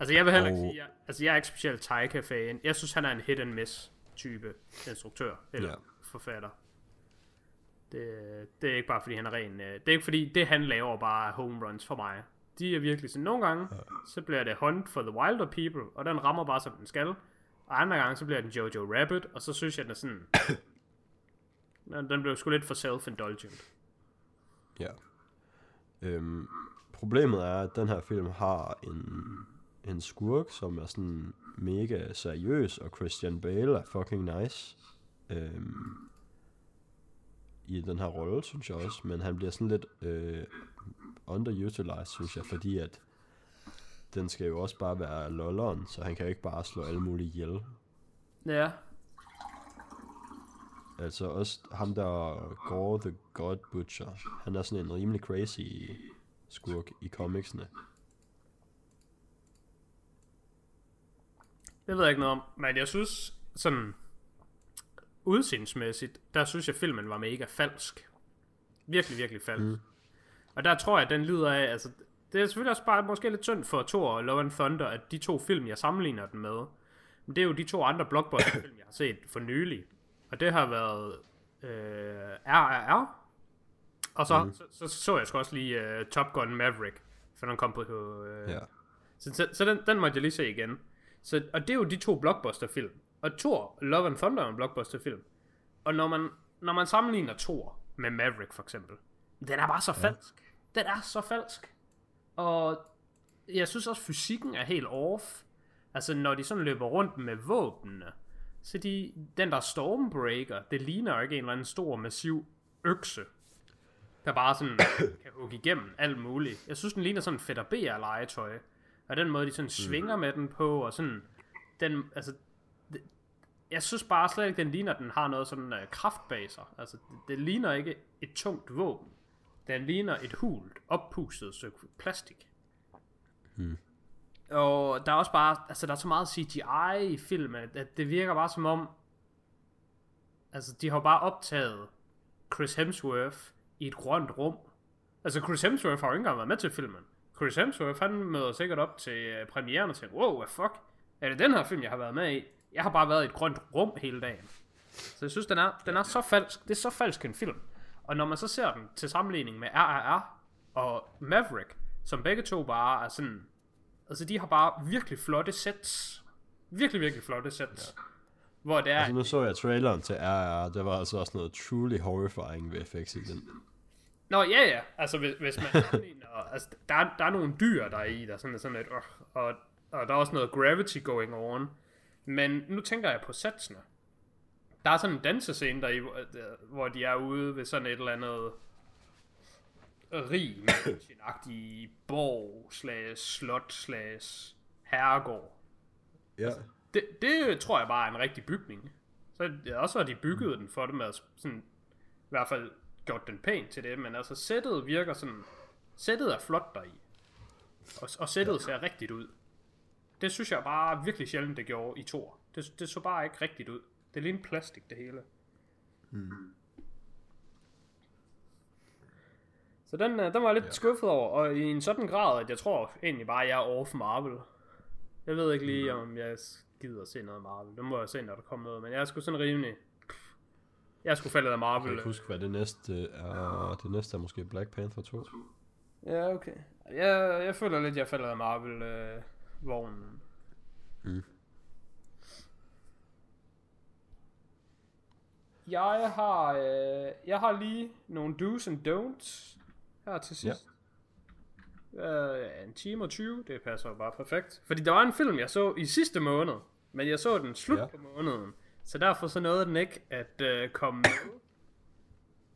Altså jeg vil heller ikke Og- sige, jeg, altså jeg er ikke specielt Taika-fan. Jeg synes, han er en hit and miss type instruktør eller Ja. ja. forfatter. Det, det er ikke bare fordi han er ren. øh, Det er ikke fordi det han laver bare er home runs for mig. De er virkelig sådan nogle gange, så bliver det Hunt for the Wilder People, og den rammer bare som den skal. Og andre gange, så bliver den Jojo Rabbit, og så synes jeg, den er sådan... den blev sgu lidt for self-indulgent. Ja. Øhm, problemet er, at den her film har en, en skurk, som er sådan mega seriøs, og Christian Bale er fucking nice. Øhm, I den her rolle, synes jeg også. Men han bliver sådan lidt øh, underutilized, synes jeg, fordi at den skal jo også bare være lolleren, så han kan jo ikke bare slå alle mulige ihjel. Ja, Altså også ham der Gore the God Butcher, han er sådan en rimelig crazy skurk i comicsene. Det ved jeg ikke noget om, men jeg synes sådan udseendsmæssigt, der synes jeg filmen var mega falsk. Virkelig, virkelig falsk. Mm. Og der tror jeg, at den lider af, altså det er selvfølgelig også bare måske lidt synd for Thor og Love and Thunder, at de to film, jeg sammenligner den med, men det er jo de to andre blockbuster-film, jeg har set for nylig. Og det har været øh, RRR, og så, mm. så, så, så jeg sgu også lige uh, Top Gun Maverick, for den kom på øh, Ja. så, så, så den, den måtte jeg lige se igen. Så, og det er jo de to blockbuster-film. Og Thor, Love and Thunder er en blockbuster-film. Og når man, når man sammenligner Thor med Maverick for eksempel, den er bare så falsk. Den er så falsk. Og jeg synes også, fysikken er helt off. Altså, når de sådan løber rundt med våbnene, så de, den der Stormbreaker, det ligner ikke en eller anden stor, massiv økse, der bare sådan kan hugge igennem alt muligt. Jeg synes, den ligner sådan en fedt legetøj. Og den måde, de sådan svinger med den på, og sådan, den, altså, det, jeg synes bare slet ikke, den ligner, at den har noget sådan uh, kraft bag sig. Altså, det, det ligner ikke et tungt våben. Den ligner et hult, oppustet stykke plastik. Og der er også bare, altså der er så meget CGI i filmen, at- det virker bare som om, altså de har bare optaget Chris Hemsworth i et grønt rum. Altså Chris Hemsworth har jo ikke engang været med til filmen. Chris Hemsworth, han møder sikkert op til uh, premieren og tænker, wow, hvad fuck, er det den her film, jeg har været med i? Jeg har bare været i et grønt rum hele dagen. Så jeg synes, den er, den er så falsk, det er så falsk en film. Og når man så ser den til sammenligning med RRR og Maverick, som begge to bare er sådan, altså de har bare virkelig flotte sets. Virkelig, virkelig flotte sets. Ja. Hvor det er, Altså nu så jeg traileren til RR, der var altså også noget truly horrifying ved effects i den. Nå, ja, ja. Altså, hvis, hvis man sammenligner... altså, der, er, der er nogle dyr, der er i, der er sådan, sådan lidt... Øh, og, og der er også noget gravity going on. Men nu tænker jeg på satsene. Der er sådan en dansescene der i, hvor- de er ude ved sådan et eller andet... rig mansion borg, slash slot, slash herregård. Ja. Det, det tror jeg bare er en rigtig bygning. Så det er også, at de byggede den for det med at sådan, i hvert fald gjort den pæn til det, men altså sættet virker sådan, sættet er flot deri. Og, og sættet ser rigtigt ud. Det synes jeg bare virkelig sjældent, det gjorde i Thor. Det, det så bare ikke rigtigt ud. Det er lige en plastik, det hele. Hmm. Så den, øh, den var jeg lidt ja. skuffet over, og i en sådan grad, at jeg tror egentlig bare, at jeg er off Marvel. Jeg ved ikke lige, om jeg gider at se noget Marvel. Det må jeg se, når der kommer noget, men jeg er sgu sådan rimelig... Jeg skulle faldet af Marvel. Jeg kan ikke huske, hvad det næste er. Det næste er måske Black Panther 2. Ja, okay. Jeg, jeg føler lidt, jeg falder af Marvel-vognen. Øh, mm. Jeg har, øh, jeg har lige nogle do's and don'ts her til sidst. Ja. Øh, en time og 20, det passer bare perfekt. Fordi der var en film, jeg så i sidste måned, men jeg så den slut ja. på måneden. Så derfor så nåede den ikke at øh, komme med.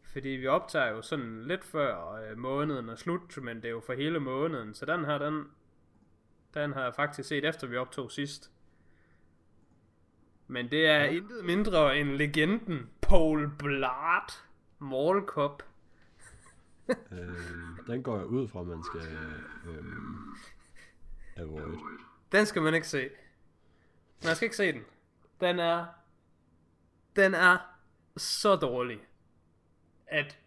Fordi vi optager jo sådan lidt før øh, måneden er slut, men det er jo for hele måneden. Så den her, den, den har jeg faktisk set efter vi optog sidst. Men det er ja. intet mindre end legenden Paul Blart Mall Cop. øh, den går jeg ud fra, man skal øh, avoid. Den skal man ikke se. Man skal ikke se den. Den er... Den er så dårlig, at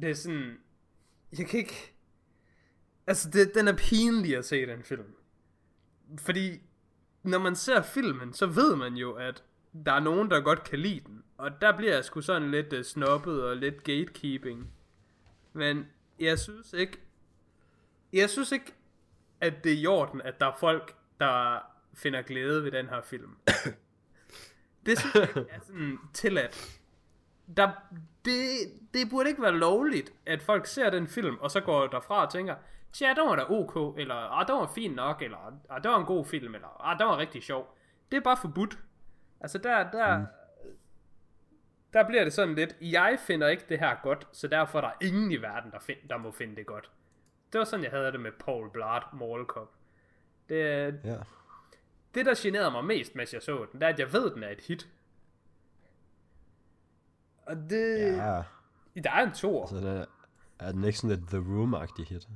det er sådan... Jeg kan ikke... Altså, det, den er pinlig at se, den film. Fordi, når man ser filmen, så ved man jo, at der er nogen, der godt kan lide den. Og der bliver jeg sgu sådan lidt uh, snobbet og lidt gatekeeping. Men jeg synes ikke... Jeg synes ikke, at det er i orden, at der er folk, der finder glæde ved den her film. det synes jeg er sådan tilladt. Der, det, det burde ikke være lovligt, at folk ser den film, og så går derfra og tænker, tja, det var da ok, eller ah, det var fint nok, eller ah, det var en god film, eller ah, det var rigtig sjov. Det er bare forbudt. Altså der, der, mm. der bliver det sådan lidt, jeg finder ikke det her godt, så derfor er der ingen i verden, der, find, der må finde det godt. Det var sådan, jeg havde det med Paul Blart Mall Cop. Det, ja. det, der generede mig mest, mens jeg så den, det er, at jeg ved, at den er et hit. Og det... Ja. Der er en tor. Altså, det er, er den ikke sådan et The Room-agtig hit?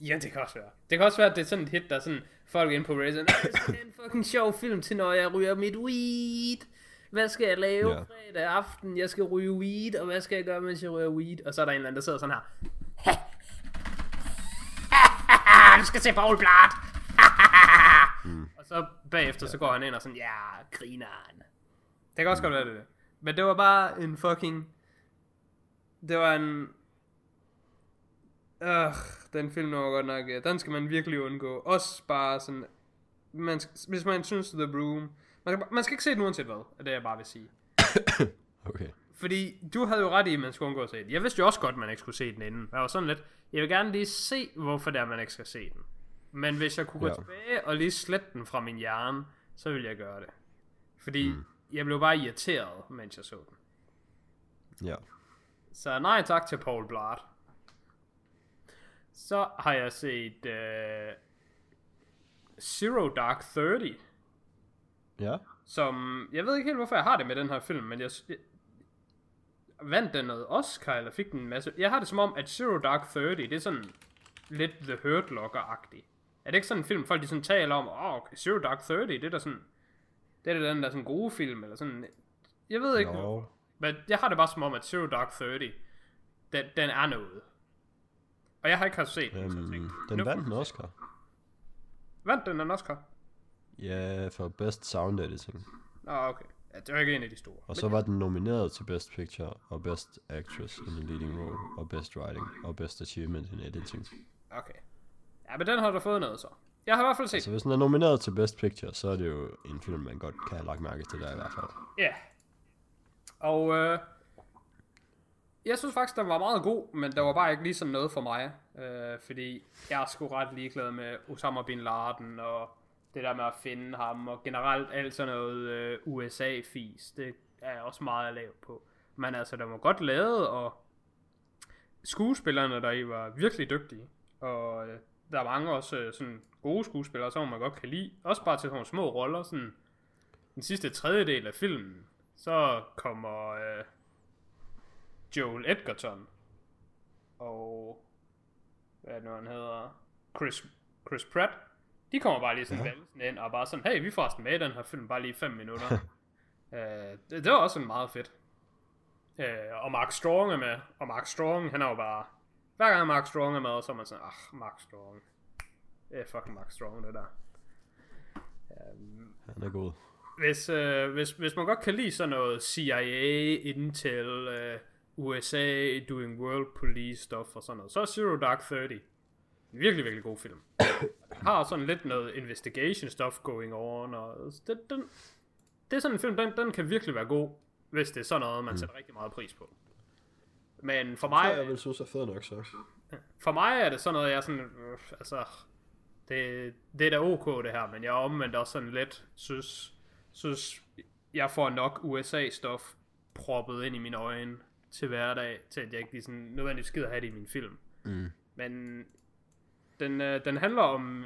Ja, det kan også være. Det kan også være, at det er sådan et hit, der er sådan folk ind på Reddit. Det er en fucking sjov film til, når jeg ryger mit weed. Hvad skal jeg lave ja. fredag aften? Jeg skal ryge weed, og hvad skal jeg gøre, mens jeg ryger weed? Og så er der en eller anden, der sidder sådan her. du skal se Paul Blart. mm. Og så bagefter, så går han ind og sådan, ja, grineren. Det kan også mm. godt være det. Men det var bare en fucking... Det var en Øh, den film var godt nok, ja, den skal man virkelig undgå. Også bare sådan, man, hvis man synes The Room, man, man skal ikke se den uanset hvad, er det jeg bare vil sige. okay. Fordi du havde jo ret i, at man skulle undgå at se den. Jeg vidste jo også godt, at man ikke skulle se den inden. Jeg var sådan lidt, jeg vil gerne lige se, hvorfor det er, man ikke skal se den. Men hvis jeg kunne gå ja. tilbage og lige slette den fra min hjerne, så ville jeg gøre det. Fordi mm. jeg blev bare irriteret, mens jeg så den. Ja. Så nej tak til Paul Blart. Så har jeg set uh, Zero Dark 30. Ja. Som, jeg ved ikke helt, hvorfor jeg har det med den her film, men jeg, jeg vandt den noget Oscar, eller fik den en masse... Jeg har det som om, at Zero Dark 30, det er sådan lidt The Hurt Locker-agtig. Er det ikke sådan en film, folk de sådan taler om, åh, oh, okay, Zero Dark 30, det er da sådan... Det er da den der sådan gode film, eller sådan... Jeg ved ikke, no. men jeg har det bare som om, at Zero Dark 30, den, den er noget. Og jeg har ikke set den, øhm, Den vandt en Oscar. Vandt den en Oscar? Ja, for Best Sound Editing. Ah, okay. Ja, det var ikke en af de store. Og så var den nomineret til Best Picture, og Best Actress in a Leading Role, og Best Writing, og Best Achievement in Editing. Okay. Ja, men den har du fået noget så. Jeg har i hvert fald set Så altså, hvis den er nomineret til Best Picture, så er det jo en film, man godt kan have lagt mærke til der i hvert fald. Ja. Og øh, jeg synes faktisk, den var meget god, men der var bare ikke lige sådan noget for mig. Øh, fordi jeg er sgu ret ligeglad med Osama Bin Laden, og det der med at finde ham, og generelt alt sådan noget øh, USA-fis, det er jeg også meget lav på. Men altså, den var godt lavet, og skuespillerne der i var virkelig dygtige. Og øh, der er mange også øh, sådan gode skuespillere, som man godt kan lide. Også bare til sådan nogle små roller. Sådan den sidste tredjedel af filmen, så kommer øh, Joel Edgerton og hvad er det nu, han hedder, Chris, Chris Pratt. De kommer bare lige sådan ja. valsen ind og bare sådan, hey, vi er forresten med i den her film, bare lige 5 minutter. uh, det, det var også sådan meget fedt. Uh, og Mark Strong er med, og Mark Strong, han er jo bare, hver gang Mark Strong er med, så er man sådan, ah, Mark Strong. Det er fucking Mark Strong, det der. Um, han er god. Hvis, uh, hvis, hvis man godt kan lide sådan noget CIA, Intel, uh, USA doing world police stuff og sådan noget. Så er Zero Dark 30 virkelig, virkelig god film. har sådan lidt noget investigation stuff going on, og det, den, det er sådan en film, den, den kan virkelig være god, hvis det er sådan noget, man mm. sætter rigtig meget pris på. Men for mig... Jeg vil synes er fed nok, så. For mig er det sådan noget, jeg sådan... Øh, altså... Det, det er da ok, det her, men jeg er omvendt også sådan lidt... Synes, synes jeg får nok USA-stof proppet ind i mine øjne til hverdag, til at jeg ikke lige sådan nødvendigvis gider have det i min film. Mm. Men den, øh, den handler om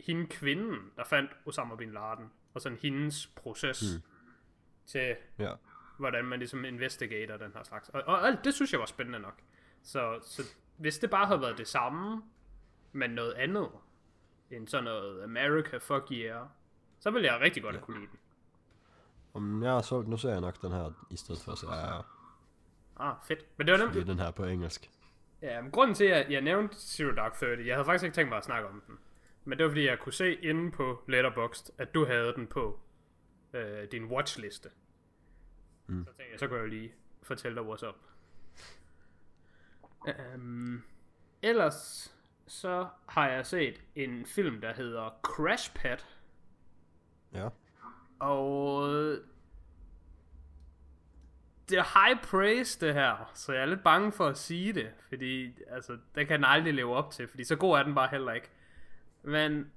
hende kvinden, der fandt Osama Bin Laden, og sådan hendes proces mm. til, ja. hvordan man ligesom investigator den her slags. Og, og alt det synes jeg var spændende nok. Så, så hvis det bare havde været det samme, men noget andet, end sådan noget America fuck yeah, så ville jeg rigtig godt ja. kunne lide den. Om jeg har solgt, nu ser jeg nok den her, i stedet for, så jeg Ah, fedt. Men det var nemt. den her på engelsk. Ja, men grunden til, at jeg nævnte Zero Dark 30, jeg havde faktisk ikke tænkt mig at snakke om den. Men det var fordi, jeg kunne se inde på Letterboxd, at du havde den på øh, din watchliste. Mm. Så tænkte jeg, så kan jeg lige fortælle dig, what's up. Um, ellers så har jeg set en film, der hedder Crash Pad. Ja. Og det er high praise det her, så jeg er lidt bange for at sige det, fordi altså, det kan den aldrig leve op til, fordi så god er den bare heller ikke. Men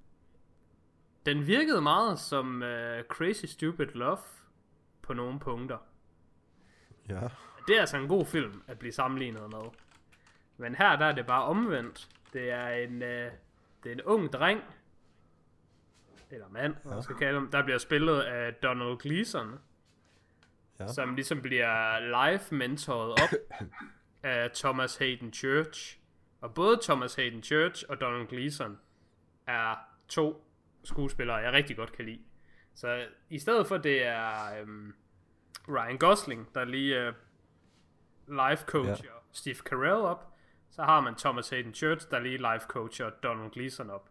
den virkede meget som uh, Crazy Stupid Love på nogle punkter. Ja. Det er altså en god film at blive sammenlignet med. Men her der er det bare omvendt. Det er en, uh, det er en ung dreng, eller mand, ja. man skal kalde ham, der bliver spillet af Donald Gleason ja. som ligesom bliver live mentoret op af Thomas Hayden Church. Og både Thomas Hayden Church og Donald Gleason er to skuespillere, jeg rigtig godt kan lide. Så i stedet for det er øhm, Ryan Gosling, der lige uh, live coacher ja. Steve Carell op, så har man Thomas Hayden Church, der lige live coacher Donald Gleason op.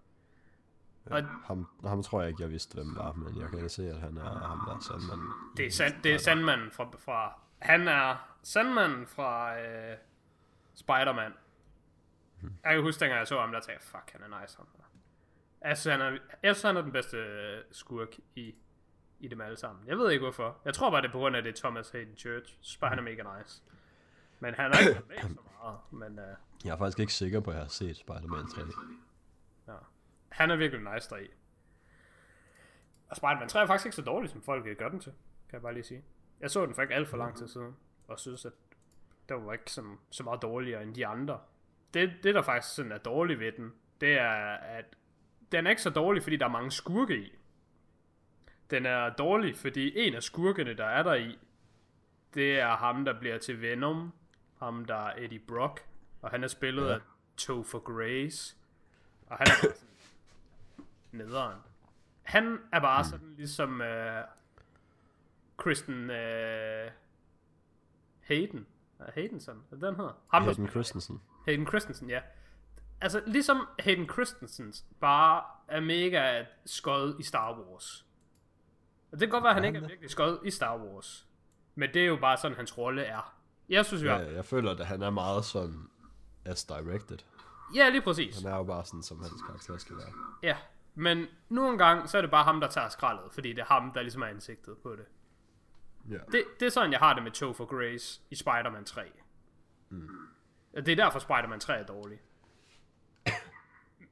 Ja, ham, ham tror jeg ikke, jeg vidste, hvem var, men jeg kan se, at han er ham der Sandman. Det er, sand, det er Sandman fra, fra... Han er Sandman fra øh, Spider-Man. Hmm. Jeg kan huske, dengang jeg så ham, der tænkte fuck, han er nice ham. Synes, han er, jeg synes, han er den bedste øh, skurk i, i dem alle sammen. Jeg ved ikke hvorfor. Jeg tror bare, det er på grund af det Thomas Hayden Church. Jeg synes bare, han er mega nice. Men han er ikke med så meget. Men, uh, jeg er faktisk ikke sikker på, at jeg har set Spider-Man 3. Ja han er virkelig nice deri. Og Spider-Man 3 er faktisk ikke så dårlig, som folk gør den til, kan jeg bare lige sige. Jeg så den for ikke alt for lang tid siden, og synes, at den var ikke så, så meget dårligere end de andre. Det, det, der faktisk sådan er dårligt ved den, det er, at den er ikke så dårlig, fordi der er mange skurke i. Den er dårlig, fordi en af skurkene, der er der i, det er ham, der bliver til Venom. Ham, der er Eddie Brock. Og han er spillet ja. af Topher Grace. Og han er sådan nederen. Han er bare mm. sådan ligesom uh, Kristen uh, Hayden. Haydenson, er den hedder? Ham, Hayden Christensen. Hayden Christensen, ja. Altså, ligesom Hayden Christensens bare er mega skød i Star Wars. Og det kan godt være, at han ikke er virkelig skød i Star Wars. Men det er jo bare sådan, hans rolle er. Jeg synes jo... Ja, jeg føler, at han er meget sådan as directed. Ja, lige præcis. Han er jo bare sådan, som hans karakter skal være. Ja, men nogle gange, så er det bare ham, der tager skraldet, fordi det er ham, der ligesom er ansigtet på det. Ja. Det, det er sådan, jeg har det med Topher Grace i Spider-Man 3. Mm. Det er derfor, Spider-Man 3 er dårlig.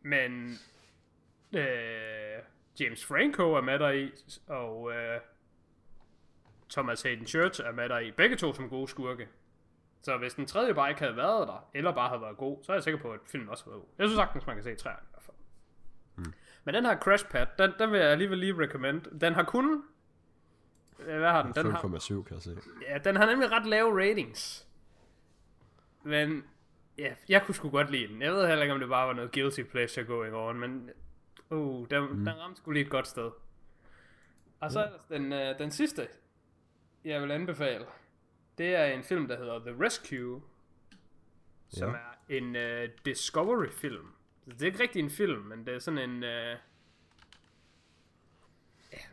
Men øh, James Franco er med der i, og øh, Thomas Hayden Church er med der i. Begge to som gode skurke. Så hvis den tredje bare ikke havde været der, eller bare havde været god, så er jeg sikker på, at filmen også havde været god. Jeg synes sagtens, man kan se træerne i hvert fald. Men den her Crash Pad, den, den vil jeg alligevel lige recommend. Den har kun... Hvad har den? Den har, 5,7 kan jeg se. ja, den har nemlig ret lave ratings. Men ja, jeg kunne sgu godt lide den. Jeg ved heller ikke, om det bare var noget guilty pleasure going on, men uh, den, mm. den ramte sgu lige et godt sted. Og så er der den, øh, den sidste, jeg vil anbefale. Det er en film, der hedder The Rescue, som Ja. er en øh, Discovery-film. Det er ikke rigtig en film, men det er sådan en... Øh,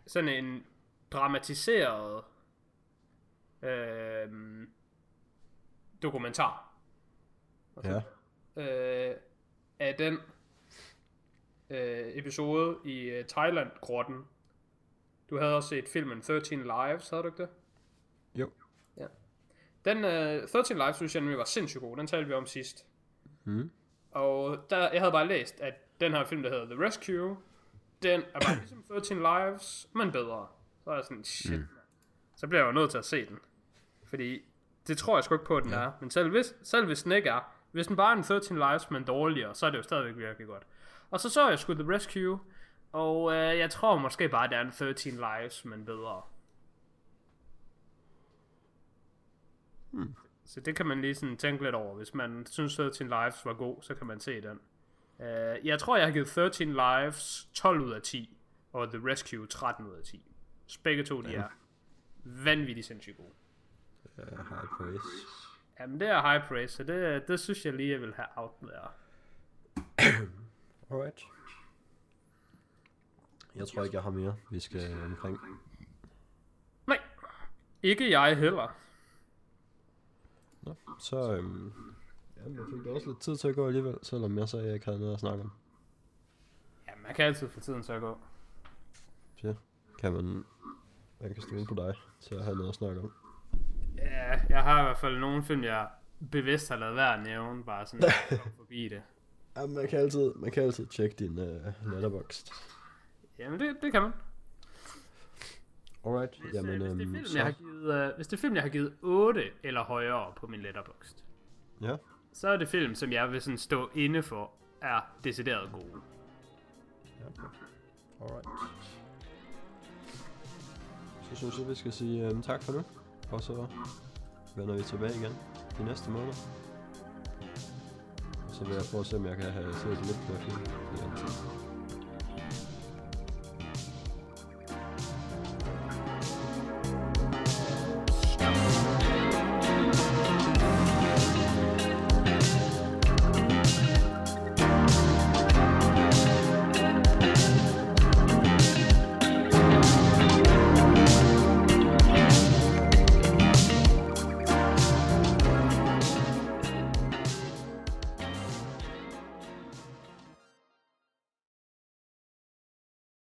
sådan en dramatiseret øh, dokumentar Ja. øh, af den øh, episode i øh, Thailand-grotten. Du havde også set filmen 13 Lives, havde du ikke det? Jo. Ja. Den øh, 13 Lives synes jeg nemlig var sindssygt god. Den talte vi om sidst. Mm. Og der, jeg havde bare læst, at den her film, der hedder The Rescue, den er bare ligesom 13 Lives, men bedre. Så er jeg sådan, shit, mm. Så bliver jeg jo nødt til at se den. Fordi det tror jeg sgu ikke på, at den ja. er. Men selv hvis, selv hvis den ikke er, hvis den bare er en 13 Lives, men dårligere, så er det jo stadigvæk virkelig godt. Og så så jeg sgu The Rescue, og øh, jeg tror måske bare, det er en 13 Lives, men bedre. Hmm. Så det kan man lige sådan tænke lidt over. Hvis man synes 13 Lives var god, så kan man se den. Uh, jeg tror, jeg har givet 13 Lives 12 ud af 10, og The Rescue 13 ud af 10. Så begge to, de Ja. er vanvittigt sindssygt gode. Uh, high praise. Jamen, det er high praise, så det, det synes jeg lige, jeg vil have out there. Alright. Jeg tror ikke, jeg har mere, vi skal omkring. Nej, ikke jeg heller. Nå, så øhm, ja, jeg fik da også lidt tid til at gå alligevel, selvom jeg sagde, at jeg ikke havde noget at snakke om. Ja, man kan altid få tiden til at gå. Så kan man, man kan stole på dig til at have noget at snakke om. Ja, jeg har i hvert fald nogle film, jeg bevidst har lavet være at nævne, bare sådan at forbi det. Ja, man kan altid, man kan altid tjekke din uh, letterboxd. Jamen, det, det kan man. Alright, Hvis, jamen øh, hvis, det er øhm, film, så, jeg har givet, øh, hvis det er film, jeg har givet 8 eller højere på min letterboxd, ja, så er det film, som jeg vil sådan stå inde for, er decideret gode. ja. Alright. Så synes jeg, vi skal sige øhm, tak for nu, og så vender vi tilbage igen de næste måneder. Og så vil jeg prøve at se, om jeg kan have set lidt flere film i.